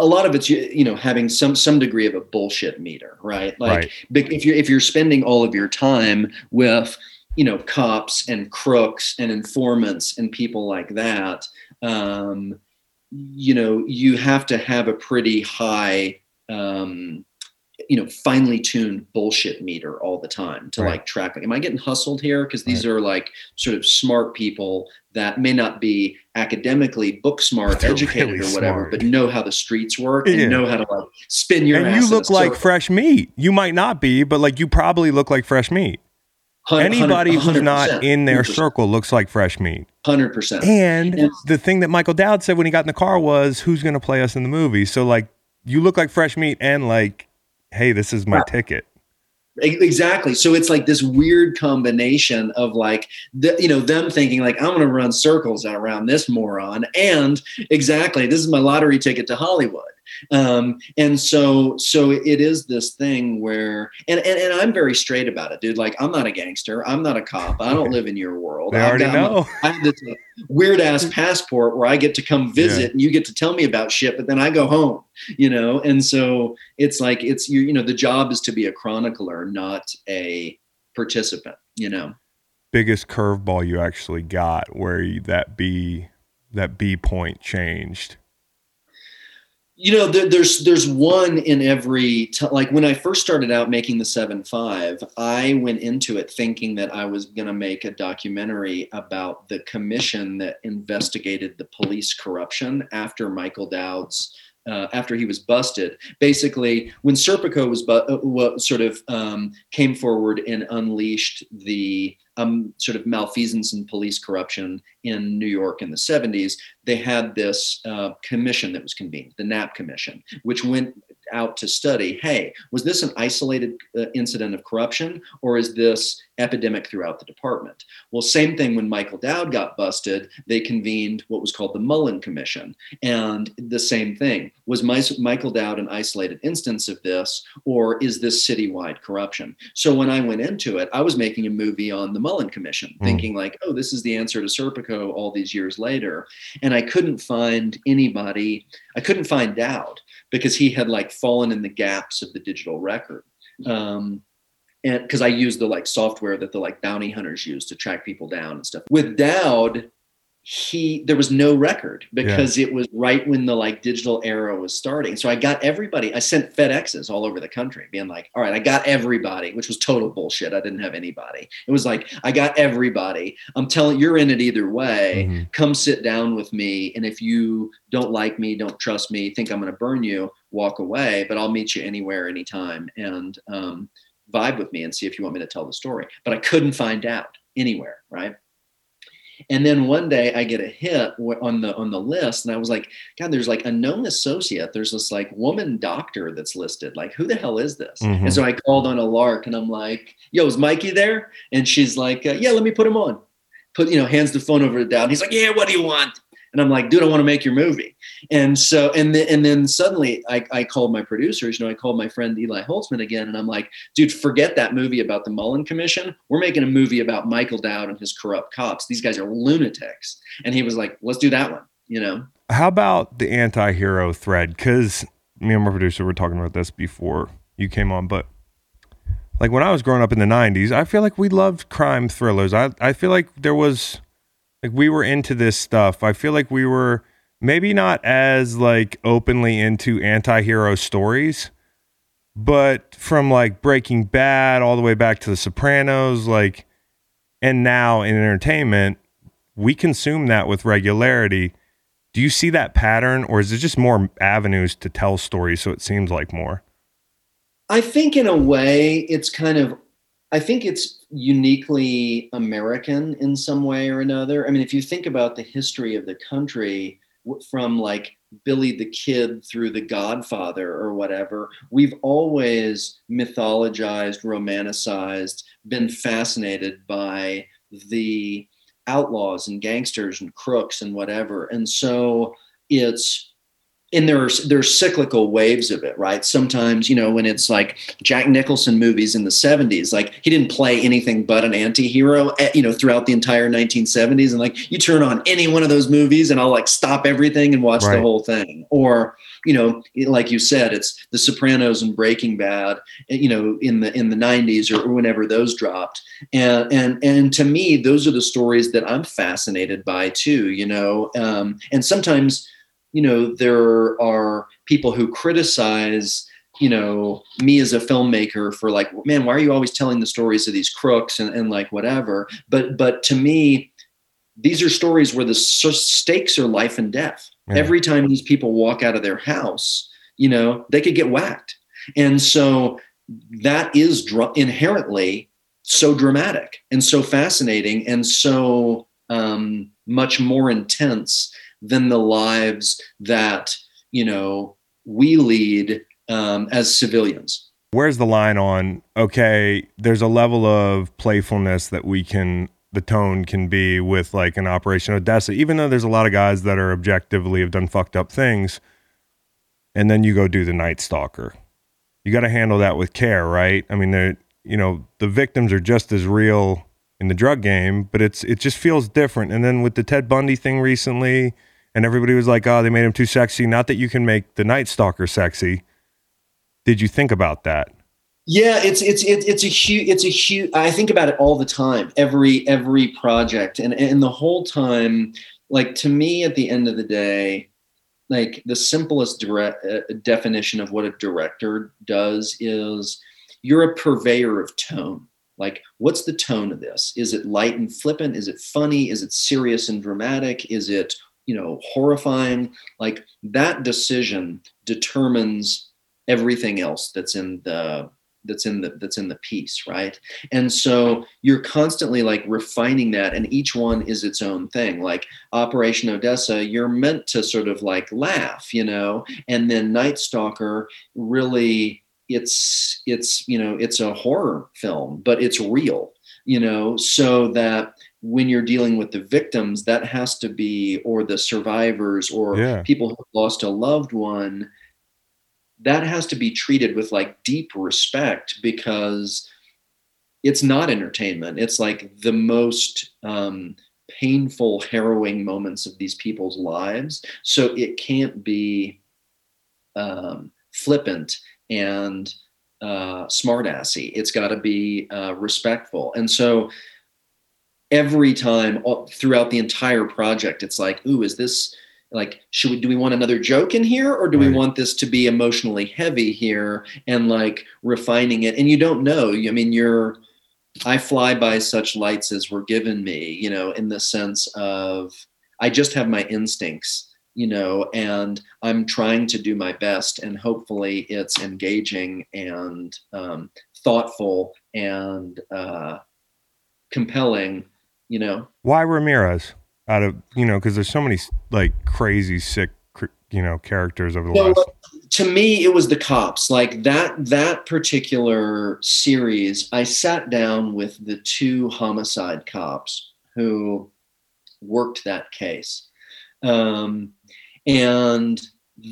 a lot of it's you know having some some degree of a bullshit meter right like right. if you're if you're spending all of your time with you know cops and crooks and informants and people like that um, you know you have to have a pretty high um, you know finely tuned bullshit meter all the time to right. like track like am i getting hustled here because these right. are like sort of smart people that may not be academically book smart educated really or whatever smart. but know how the streets work and know how to like spin your and you look like circle. fresh meat you might not be but like you probably look like fresh meat anybody who's not in their 100%. circle looks like fresh meat 100% and, and the thing that michael dowd said when he got in the car was who's going to play us in the movie so like you look like fresh meat and like hey, this is my yeah. ticket. Exactly. So it's like this weird combination of like, the, you know, them thinking like, I'm going to run circles around this moron. And exactly, this is my lottery ticket to Hollywood. Um, and so, so it is this thing where, and, and, and I'm very straight about it, dude. Like, I'm not a gangster. I'm not a cop. I don't live in your world. I already know. I have this weird ass passport where I get to come visit yeah. and you get to tell me about shit, but then I go home, you know? And so it's like, it's, you, you know, the job is to be a chronicler, not a participant, you know? Biggest curveball you actually got where that B, that B point changed you know there, there's there's one in every t- like when i first started out making the 7-5 i went into it thinking that i was going to make a documentary about the commission that investigated the police corruption after michael dowd's uh, after he was busted. Basically, when Serpico was bu- uh, sort of um, came forward and unleashed the um, sort of malfeasance and police corruption in New York in the 70s, they had this uh, commission that was convened, the Knapp Commission, which went out to study hey, was this an isolated uh, incident of corruption or is this epidemic throughout the department? Well, same thing when Michael Dowd got busted, they convened what was called the Mollen Commission. And the same thing was Michael Dowd an isolated instance of this or is this citywide corruption? So when I went into it, I was making a movie on the Mollen Commission, mm. thinking like, oh, this is the answer to Serpico all these years later. And I couldn't find anybody, I couldn't find Dowd because he had like fallen in the gaps of the digital record. Um, and because I used the like software that the like bounty hunters use to track people down and stuff. With Dowd, he there was no record because it was right when the like digital era was starting. So i got everybody i sent fedexes all over the country being like all right i got everybody which was total bullshit. I didn't have anybody. It was like i got everybody. I'm telling you're in it either way. Mhm. come sit down with me and if you don't like me don't trust me think i'm going to burn you walk away but i'll meet you anywhere anytime and um, vibe with me and see if you want me to tell the story. But i couldn't find out anywhere right and then one day I get a hit on the on the list, and I was like, God, there's like a known associate. There's this like woman doctor that's listed. Like, who the hell is this? Mhm. And so I called on a lark, and I'm like, Yo, is Mikey there? And she's like, uh, Yeah, let me put him on. Put you know, hands the phone over to Dowd, and he's like, Yeah, what do you want? And I'm like, Dude, I want to make your movie. And so and then and then suddenly I, I called my producers. You know, I called my friend Eli Holzman again, and I'm like, Dude, forget that movie about the Mollen Commission. We're making a movie about Michael Dowd and his corrupt cops. These guys are lunatics. And he was like, let's do that one, you know? How about the anti-hero thread? Because me and my producer were talking about this before you came on, but like when I was growing up in the '90s, I feel like we loved crime thrillers. I I feel like there was like we were into this stuff. I feel like we were maybe not as like openly into anti-hero stories, but from like Breaking Bad all the way back to The Sopranos, like, and now in entertainment, we consume that with regularity. Do you see that pattern, or is it just more avenues to tell stories? So it seems like more. I think in a way it's kind of I think it's uniquely American in some way or another. I mean, if you think about the history of the country from like Billy the Kid through The Godfather or whatever, we've always mythologized, romanticized, been fascinated by the outlaws and gangsters and crooks and whatever. And so it's and there's there's cyclical waves of it, right? Sometimes, you know, when it's like Jack Nicholson movies in the 70s, like he didn't play anything but an anti-hero, eh, you know, throughout the entire 1970s. And like you turn on any one of those movies and I'll like stop everything and watch Right. the whole thing. Or, you know, like you said, it's The Sopranos and Breaking Bad, eh, you know, in the in the 90s or whenever those dropped. And and and to me, those are the stories that I'm fascinated by too, you know. Um, and sometimes you know there are people who criticize you know me as a filmmaker for like man why are you always telling the stories of these crooks and, and like whatever? But but to me these are stories where the stakes are life and death. Yeah. every time these people walk out of their house you know they could get whacked. And so that is dr- inherently so dramatic and so fascinating and so um, much more intense than the lives that you know we lead um, as civilians. Where's the line on, okay, there's a level of playfulness that we can, the tone can be with like an Operation Odessa, even though there's a lot of guys that are objectively have done fucked up things. And then you go do the Night Stalker. You got to handle that with care, right? I mean, you know, the victims are just as real in the drug game, but it's it just feels different. And then with the Ted Bundy thing recently, and everybody was like, "Oh, they made him too sexy." Not that you can make the Night Stalker sexy. Did you think about that? Yeah, it's it's it's it's a huge it's a huge. I think about it all the time. Every every project, and and the whole time, like to me, at the end of the day, like the simplest direct, uh, definition of what a director does is you're a purveyor of tone. Like, what's the tone of this? Is it light and flippant? Is it funny? Is it serious and dramatic? Is it you know horrifying? Like that decision determines everything else that's in the that's in the that's in the piece right? And so you're constantly like refining that and each one is its own thing. Like operation odessa you're meant to sort of like laugh you know? And then night stalker really it's it's you know it's a horror film but it's real you know? So that when you're dealing with the victims that has to be or the survivors or Yeah. people who lost a loved one that has to be treated with like deep respect because it's not entertainment. It's like the most um, painful harrowing moments of these people's lives. So it can't be um, flippant and uh, smartassy. It's got to be uh, respectful. And so every time all- throughout the entire project, it's like, ooh, is this like should we do we want another joke in here or do we want this to be emotionally heavy here and like refining it? And you don't know. I mean you're i fly by such lights as were given me you know in the sense of i just have my instincts you know and i'm trying to do my best and hopefully it's engaging and um, thoughtful and uh, compelling you know Why Ramirez? Out of you know, because there's so many like crazy sick, you know, characters over the last. to me it was the cops like that that particular series i sat down with the two homicide cops who worked that case um, and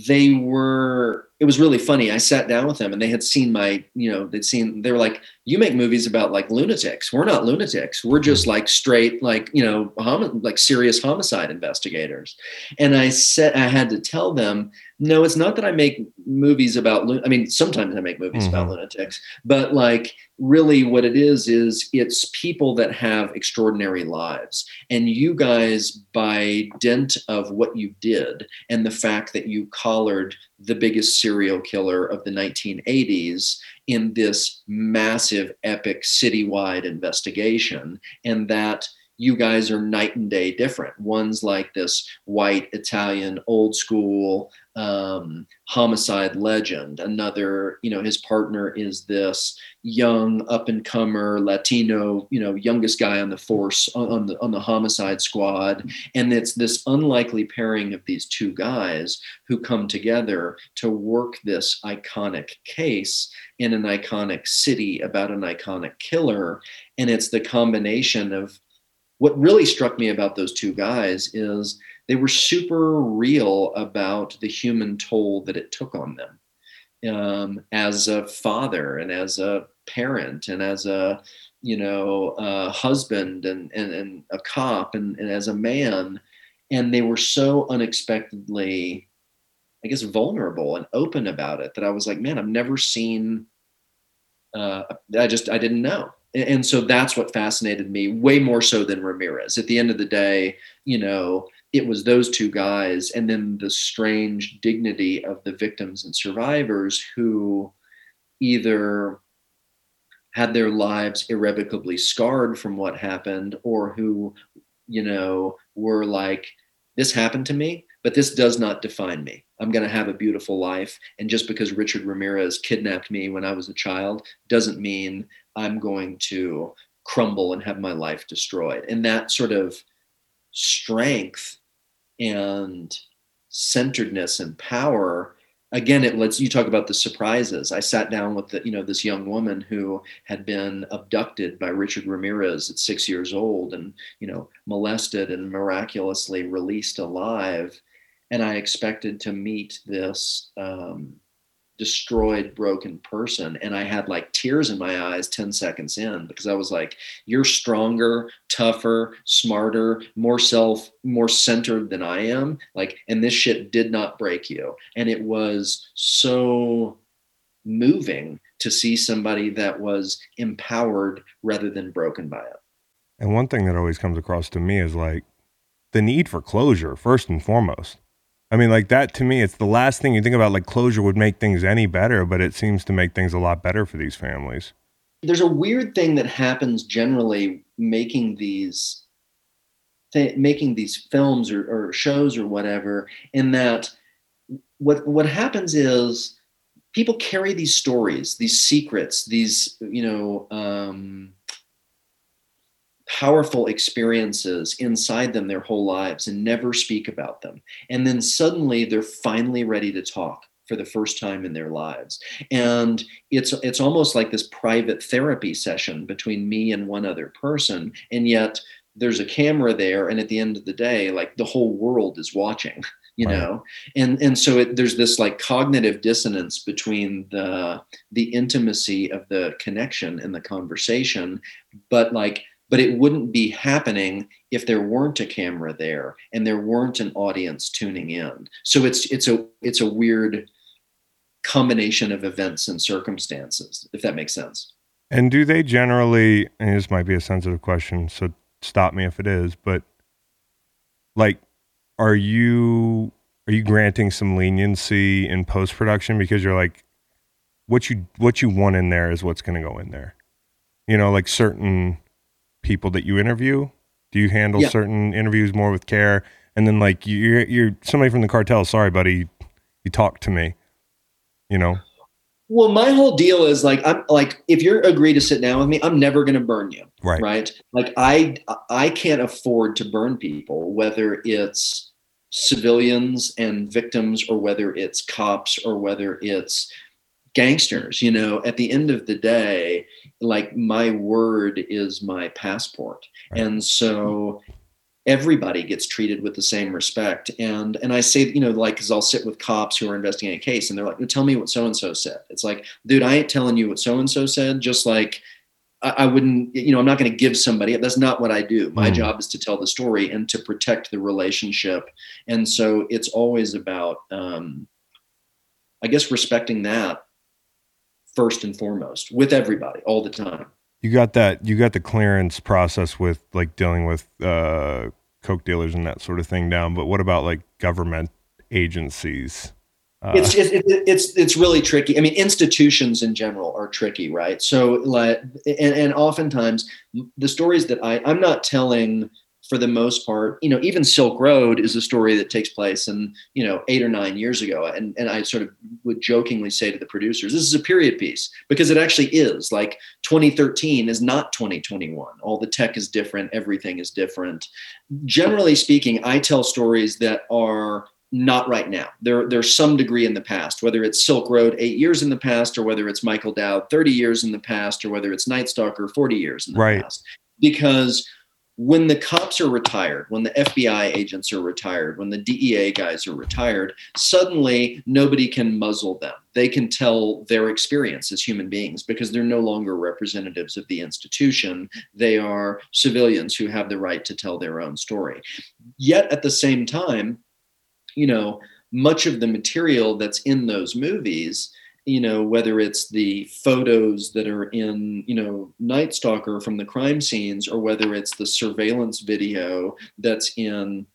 they were it was really funny. I sat down with them and they had seen my you know they'd seen they were like you make movies about like lunatics. We're not lunatics. We're just like straight like you know homi- like serious homicide investigators. And i said i had to tell them no it's not that i make movies about lu- i mean sometimes i make movies about Mhm. lunatics but like really what it is is it's people that have extraordinary lives. And you guys by dint of what you did and the fact that you collared the biggest serial killer of the 1980s in this massive epic citywide investigation and that you guys are night and day different. One's like this white italian old school um, homicide legend. Another you know his partner is this young up and comer latino you know youngest guy on the force on, the on the homicide squad. And it's this unlikely pairing of these two guys who come together to work this iconic case in an iconic city about an iconic killer. And it's the combination of what really struck me about those two guys is they were super real about the human toll that it took on them. Um, as a father and as a parent and as a you know a husband and, and, and a cop and, and as a man and they were so unexpectedly i guess vulnerable and open about it that i was like man i've never seen uh, i just i didn't know and so that's what fascinated me way more so than ramirez. At the end of the day you know it was those two guys and then the strange dignity of the victims and survivors who either had their lives irrevocably scarred from what happened or who you know were like this happened to me but this does not define me i'm going to have a beautiful life. And just because richard ramirez kidnapped me when i was a child doesn't mean i'm going to crumble and have my life destroyed. And that sort of strength and centeredness and power again it lets you talk about the surprises. I sat down with the, you know this young woman who had been abducted by richard ramirez at six years old and you know molested and miraculously released alive and i expected to meet this um, destroyed broken person and i had like tears in my eyes 10 seconds in because i was like you're stronger tougher smarter more self more centered than i am like and this shit did not break you and it was so moving to see somebody that was empowered rather than broken by it And one thing that always comes across to me is like the need for closure, first and foremost. I mean, like that to me, it's the last thing you think about. Like closure would make things any better, but it seems to make things a lot better for these families. there's a weird thing that happens generally making these th- making these films or, or shows or whatever in that what what happens is people carry these stories these secrets these you know um, powerful experiences inside them their whole lives and never speak about them. And then suddenly they're finally ready to talk for the first time in their lives. And it's it's almost like this private therapy session between me and one other person. And yet there's a camera there and at the end of the day like the whole world is watching you Right. know? And and so it, there's this like cognitive dissonance between the the intimacy of the connection and the conversation but like but it wouldn't be happening if there weren't a camera there and there weren't an audience tuning in. So it's it's a it's a weird combination of events and circumstances if that makes sense. And do they generally, and this might be a sensitive question, so stop me if it is, but like, are you are you granting some leniency in post production because you're like, what you what you want in there is what's going to go in there. You know, like certain people that you interview. Do you handle Yeah. certain interviews more with care? And then like you're you're somebody from the cartel. Sorry, buddy, you talk to me. You know, Well, my whole deal is like I'm like if you're agree to sit down with me, I'm never going to burn you. right? right like i i can't afford to burn people whether it's civilians and victims or whether it's cops or whether it's gangsters you know at the end of the day like my word is my passport Right. and so everybody gets treated with the same respect and and i say you know like because i'll sit with cops who are investigating a case and they're like tell me what so and so said it's like dude i ain't telling you what so and so said just like I I wouldn't, you know, I'm not going to give somebody. That's not what I do. My Mm. job is to tell the story and to protect the relationship. And so it's always about, um, I guess, respecting that first and foremost with everybody all the time. You got that. You got the clearance process with like dealing with uh, coke dealers and that sort of thing down. But what about like government agencies? Uh, it's, it's it's it's really tricky. I mean, institutions in general are tricky, right? So, like, and, and oftentimes the stories that I I'm not telling for the most part, you know, even Silk Road is a story that takes place in you know eight or nine years ago, and and I sort of would jokingly say to the producers, this is a period piece because it actually is. Like 2013 is not 2021. All the tech is different, everything is different. Generally speaking, I tell stories that are not right now. There, there's some degree in the past, whether it's Silk Road eight years in the past, or whether it's Michael Dowd 30 years in the past, or whether it's Night Stalker 40 years in the Right. past. Because when the cops are retired, when the FBI agents are retired, when the DEA guys are retired, suddenly nobody can muzzle them. They can tell their experience as human beings because they're no longer representatives of the institution. They are civilians who have the right to tell their own story. Yet at the same time, you know, much of the material that's in those movies, you know, whether it's the photos that are in, you know, Night Stalker from the crime scenes, or whether it's the surveillance video that's in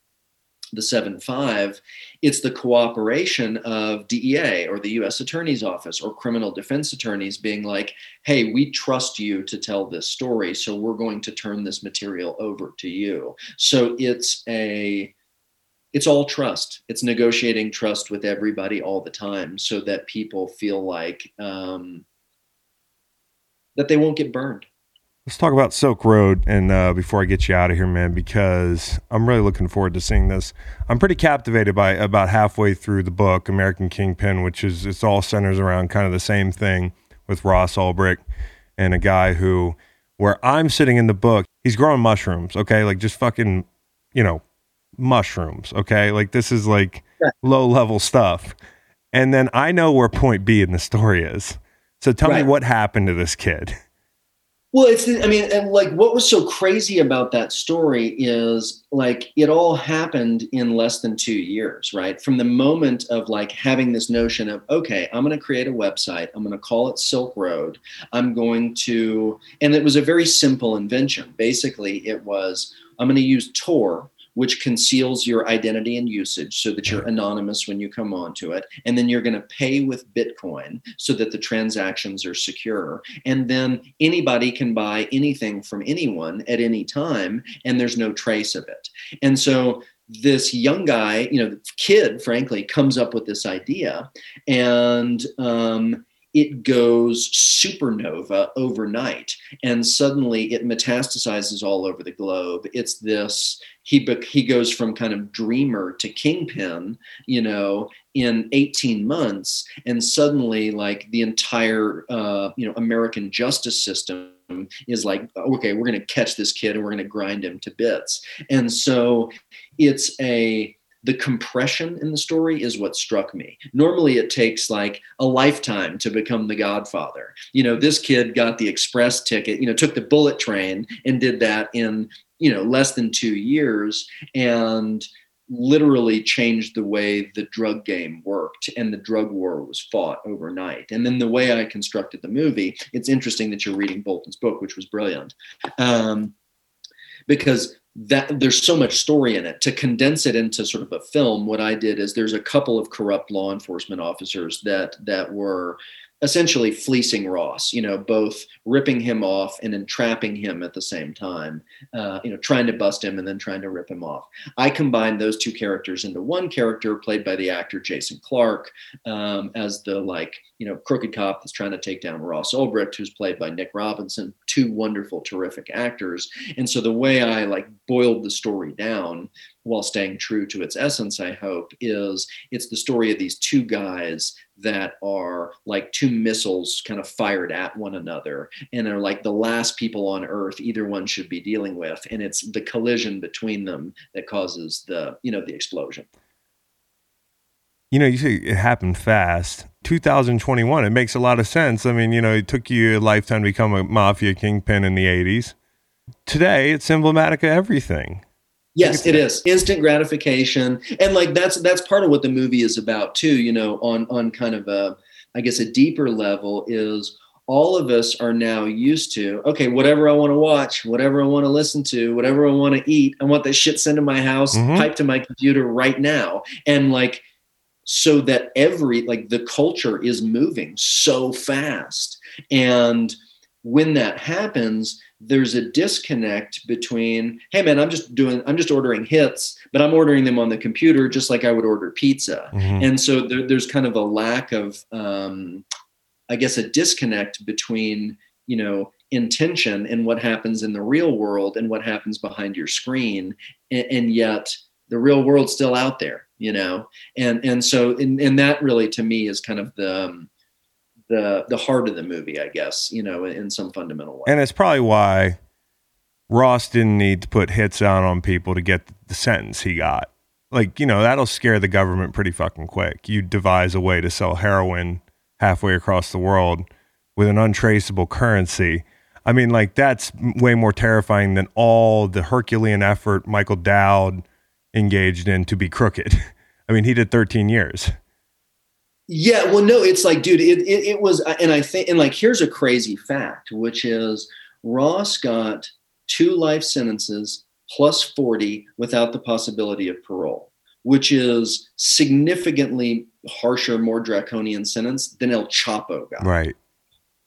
the 7 5, it's the cooperation of DEA or the US Attorney's Office or criminal defense attorneys being like, hey, we trust you to tell this story, so we're going to turn this material over to you. So it's a it's all trust. It's negotiating trust with everybody all the time so that people feel like um, that they won't get burned. Let's talk about Silk Road, and uh, before I get you out of here, man, because I'm really looking forward to seeing this. I'm pretty captivated by about halfway through the book, American Kingpin, which is it's all centers around kind of the same thing with Ross Ulbricht and a guy who, where I'm sitting in the book, he's growing mushrooms, okay, like just fucking, you know, mushrooms, okay, like this is like low level stuff, and then I know where Point B in the story is. So tell me what happened to this kid. Well, it's, I mean, and like what was so crazy about that story is like it all happened in less than two years, right? From the moment of like having this notion of, okay, I'm going to create a website, I'm going to call it Silk Road, I'm going to, and it was a very simple invention. Basically, it was, I'm going to use Tor, which conceals your identity and usage so that you're anonymous when you come onto it. And then you're going to pay with Bitcoin so that the transactions are secure. And then anybody can buy anything from anyone at any time, and there's no trace of it. And so this young guy, you know, kid, frankly, comes up with this idea, and um, it goes supernova overnight, and suddenly it metastasizes all over the globe. It's this he he goes from kind of dreamer to kingpin, you know, in 18 months, and suddenly like the entire uh, you know American justice system is like, okay, we're going to catch this kid and we're going to grind him to bits. And so it's a the compression in the story is what struck me. Normally, it takes like a lifetime to become the Godfather. You know, this kid got the express ticket. You know, took the bullet train and did that in you know less than two years, and literally changed the way the drug game worked and the drug war was fought overnight. And then the way I constructed the movie, it's interesting that you're reading Bilton's book, which was brilliant. Um, because that there's so much story in it. To condense it into sort of a film what i did is there's a couple of corrupt law enforcement officers that that were essentially fleecing Ross, you know, both ripping him off and entrapping him at the same time, uh, you know, trying to bust him and then trying to rip him off. I combined those two characters into one character played by the actor Jason Clarke um, as the like, you know, crooked cop that's trying to take down Ross Ulbricht, who's played by Nick Robinson, two wonderful, terrific actors. And so the way I like boiled the story down while staying true to its essence, I hope, is it's the story of these two guys that are like two missiles kind of fired at one another and are like the last people on earth either one should be dealing with. And it's the collision between them that causes the you know the explosion. You know you say it happened fast. 2021 it makes a lot of sense. I mean you know it took you a lifetime to become a mafia kingpin in the 80s today it's emblematic of everything Yes, it is instant gratification, and like that's that's part of what the movie is about too. You know, on on kind of a, I guess a deeper level is all of us are now used to okay whatever i want to watch whatever i want to listen to whatever i want to eat i want that shit sent to my house mm-hmm. piped to my computer right now and like so that every like the culture is moving so fast and when that happens there's a disconnect between hey man i'm just doing i'm just ordering hits but i'm ordering them on the computer just like i would order pizza mm-hmm. and so there, there's kind of a lack of um, i guess a disconnect between you know intention and what happens in the real world and what happens behind your screen and, and yet the real world's still out there you know and and so and, and that really to me is kind of the um, the the heart of the movie, I guess, you know, in some fundamental way. And it's probably why Ross didn't need to put hits out on people to get the sentence he got. Like, you know, that'll scare the government pretty fucking quick. You devise a way to sell heroin halfway across the world with an untraceable currency. I mean, like that's way more terrifying than all the Herculean effort Michael Dowd engaged in to be crooked. I mean, he did 13 years. Yeah, well, no, it's like, dude, it, it, it was, and I think, and like, here's a crazy fact, which is Ross got two life sentences plus 40 without the possibility of parole, which is significantly harsher, more draconian sentence than El Chapo got. Right.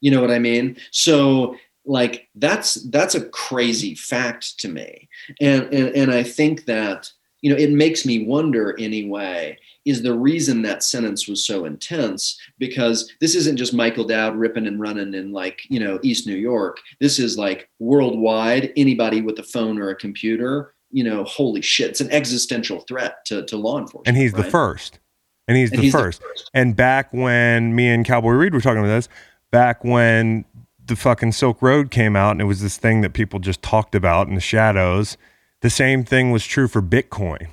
You know what I mean? So, like, that's that's a crazy fact to me, and and and I think that you know it makes me wonder anyway is the reason that sentence was so intense because this isn't just Michael Dowd ripping and running in like, you know, East New York. This is like worldwide, anybody with a phone or a computer, you know, holy shit, it's an existential threat to, to law enforcement. And he's right? the first. And he's, and the, he's first. the first. And back when me and Cowboy Reed were talking about this, back when the fucking Silk Road came out and it was this thing that people just talked about in the shadows, the same thing was true for Bitcoin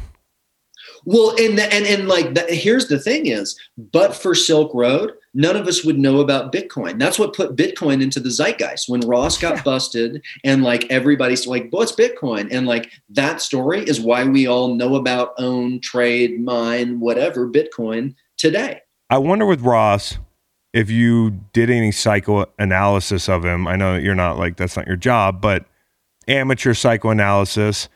well, and the, and and like the, here's the thing is, but for Silk Road, none of us would know about Bitcoin. That's what put Bitcoin into the zeitgeist when Ross got busted and like everybody's like, what's Bitcoin? And like that story is why we all know about own, trade, mine, whatever Bitcoin today. I wonder with Ross if you did any psychoanalysis of him. I know you're not like that's not your job, but amateur psychoanalysis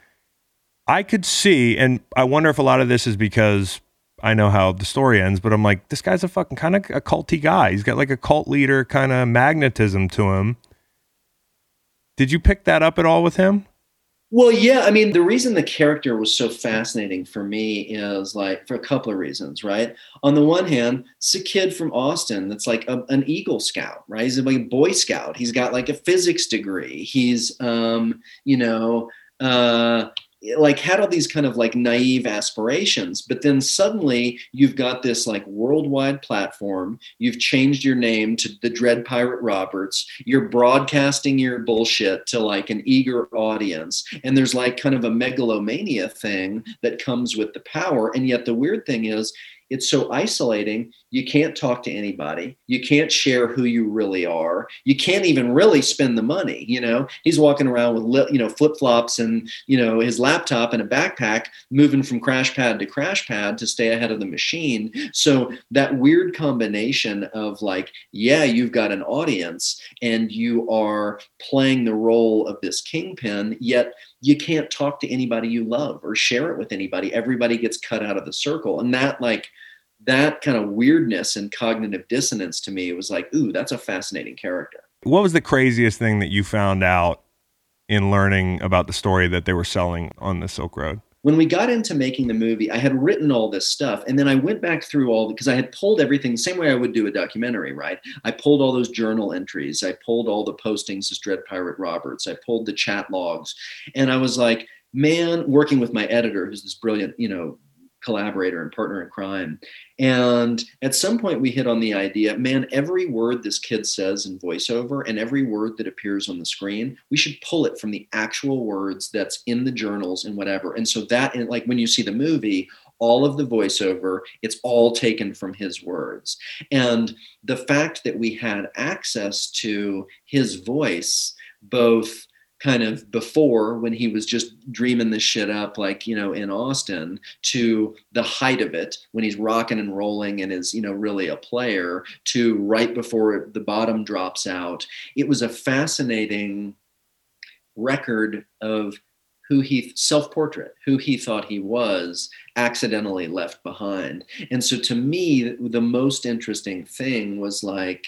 I could see, and I wonder if a lot of this is because I know how the story ends, but I'm like, this guy's a fucking kind of a culty guy. He's got like a cult leader kind of magnetism to him. Did you pick that up at all with him? Well, yeah. I mean, the reason the character was so fascinating for me is like for a couple of reasons, right? On the one hand, it's a kid from Austin that's like a, an Eagle Scout, right? He's like a Boy Scout. He's got like a physics degree. He's, um, you know, uh, like had all these kind of like naive aspirations but then suddenly you've got this like worldwide platform. You've changed your name to the dread pirate roberts. You're broadcasting your bullshit to like an eager audience. And there's like kind of a megalomania thing that comes with the power. And yet the weird thing is it's so isolating. You can't talk to anybody. You can't share who you really are. You can't even really spend the money. You know, he's walking around with you know flip flops and you know his laptop and a backpack, moving from crash pad to crash pad to stay ahead of the machine. So that weird combination of like, yeah, you've got an audience and you are playing the role of this kingpin, yet you can't talk to anybody you love or share it with anybody. Everybody gets cut out of the circle. And that, like, that kind of weirdness and cognitive dissonance to me it was like, ooh, that's a fascinating character. What was the craziest thing that you found out in learning about the story that they were selling on the Silk Road? When we got into making the movie, I had written all this stuff, and then I went back through all because I had pulled everything the same way I would do a documentary, right? I pulled all those journal entries, I pulled all the postings as Dread Pirate Roberts, I pulled the chat logs, and I was like, man, working with my editor, who's this brilliant, you know, collaborator and partner in crime. And at some point, we hit on the idea man, every word this kid says in voiceover and every word that appears on the screen, we should pull it from the actual words that's in the journals and whatever. And so that, like when you see the movie, all of the voiceover, it's all taken from his words. And the fact that we had access to his voice, both kind of before when he was just dreaming this shit up like you know in austin to the height of it when he's rocking and rolling and is you know really a player to right before the bottom drops out. It was a fascinating record of who he self-portrait who he thought he was accidentally left behind. And so to me the most interesting thing was like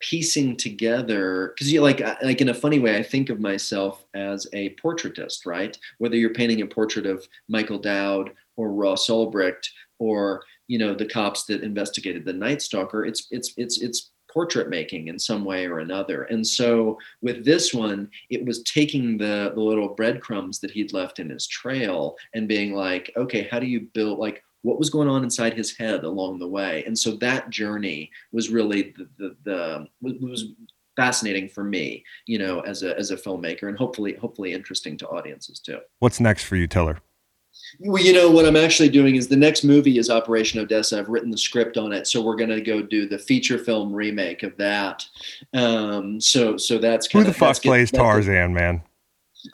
piecing together because you like like in a funny way i think of myself as a portraitist right? Whether you're painting a portrait of michael dowd or ross ulbricht or you know the cops that investigated the night stalker it's it's it's it's portrait making in some way or another. And so with this one it was taking the the little breadcrumbs that he'd left in his trail and being like okay how do you build like what was going on inside his head along the way. And so that journey was really the, the, the was fascinating for me, you know, as a as a filmmaker, and hopefully hopefully interesting to audiences too. What's next for you, Tiller? Well, you know what I'm actually doing is the next movie is Operation Odessa. I've written the script on it, so we're gonna go do the feature film remake of that. Um, so so that's kinda, who the fuck plays Tarzan, man.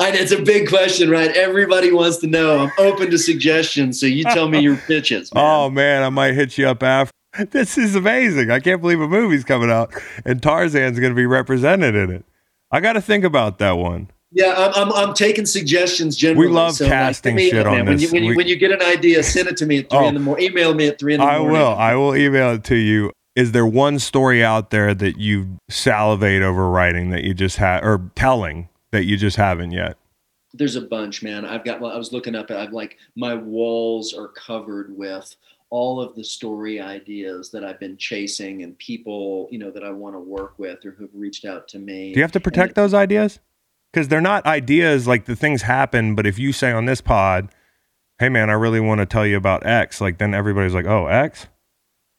I, it's a big question, right? Everybody wants to know. I'm open to suggestions, so you tell me your pitches. Man. Oh man, I might hit you up after. This is amazing. I can't believe a movie's coming out and Tarzan's going to be represented in it. I got to think about that one. Yeah, I'm, I'm, I'm taking suggestions generally. We love so casting like, shit on when this. You, when, you, we, when you get an idea, send it to me at three oh, in the morning. Email me at three in the I morning. I will. I will email it to you. Is there one story out there that you salivate over writing that you just had or telling that you just haven't yet? there's a bunch, man. I've got. I was looking up. I've like my walls are covered with all of the story ideas that I've been chasing and people, you know, that I want to work with or who've reached out to me. Do you have to protect it, those ideas? Because they're not ideas like the things happen, but if you say on this pod, "Hey, man, I really want to tell you about X," like then everybody's like, "Oh, X."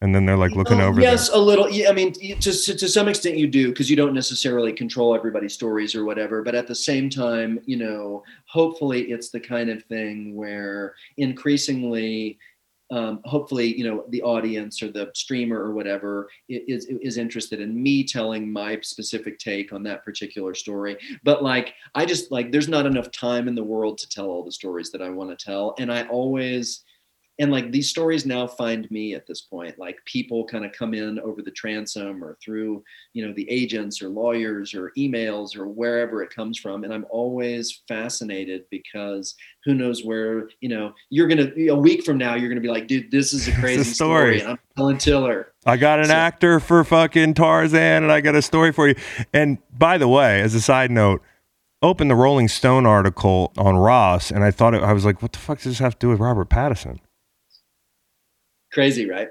and then they're like looking over yes there. a little yeah, i mean to, to, to some extent you do because you don't necessarily control everybody's stories or whatever but at the same time you know hopefully it's the kind of thing where increasingly um, hopefully you know the audience or the streamer or whatever is is interested in me telling my specific take on that particular story but like i just like there's not enough time in the world to tell all the stories that i want to tell and i always and like these stories now find me at this point like people kind of come in over the transom or through you know the agents or lawyers or emails or wherever it comes from and i'm always fascinated because who knows where you know you're gonna a week from now you're gonna be like dude this is a crazy a story. story. and i'm telling tiller I got an so, actor for fucking Tarzan and I got a story for you. And by the way, as a side note, opened the Rolling Stone article on Ross and I thought it, I was like, what the fuck does this have to do with Robert Pattinson? Crazy, right?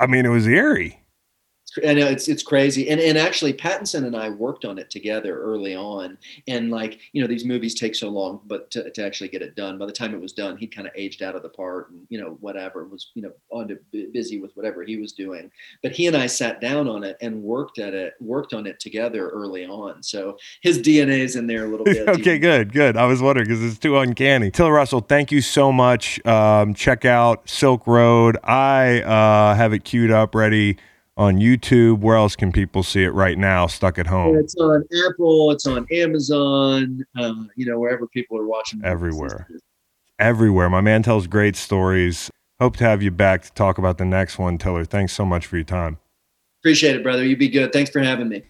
I mean, it was eerie. I know it's it's crazy, and and actually Pattinson and I worked on it together early on, and like you know these movies take so long, but to, to actually get it done, by the time it was done, he'd kind of aged out of the part, and you know whatever was you know on to busy with whatever he was doing. But he and I sat down on it and worked at it, worked on it together early on. So his DNA is in there a little bit. okay, good, good. I was wondering because it's too uncanny. Tiller Russell, thank you so much. Um, check out Silk Road. I uh, have it queued up, ready on YouTube. Where else can people see it right now? Stuck at home. It's on Apple. It's on Amazon. Uh, you know, wherever people are watching. Everywhere. Everywhere. My man tells great stories. Hope to have you back to talk about the next one, Tiller. Thanks so much for your time. Appreciate it, brother. You be good. Thanks for having me.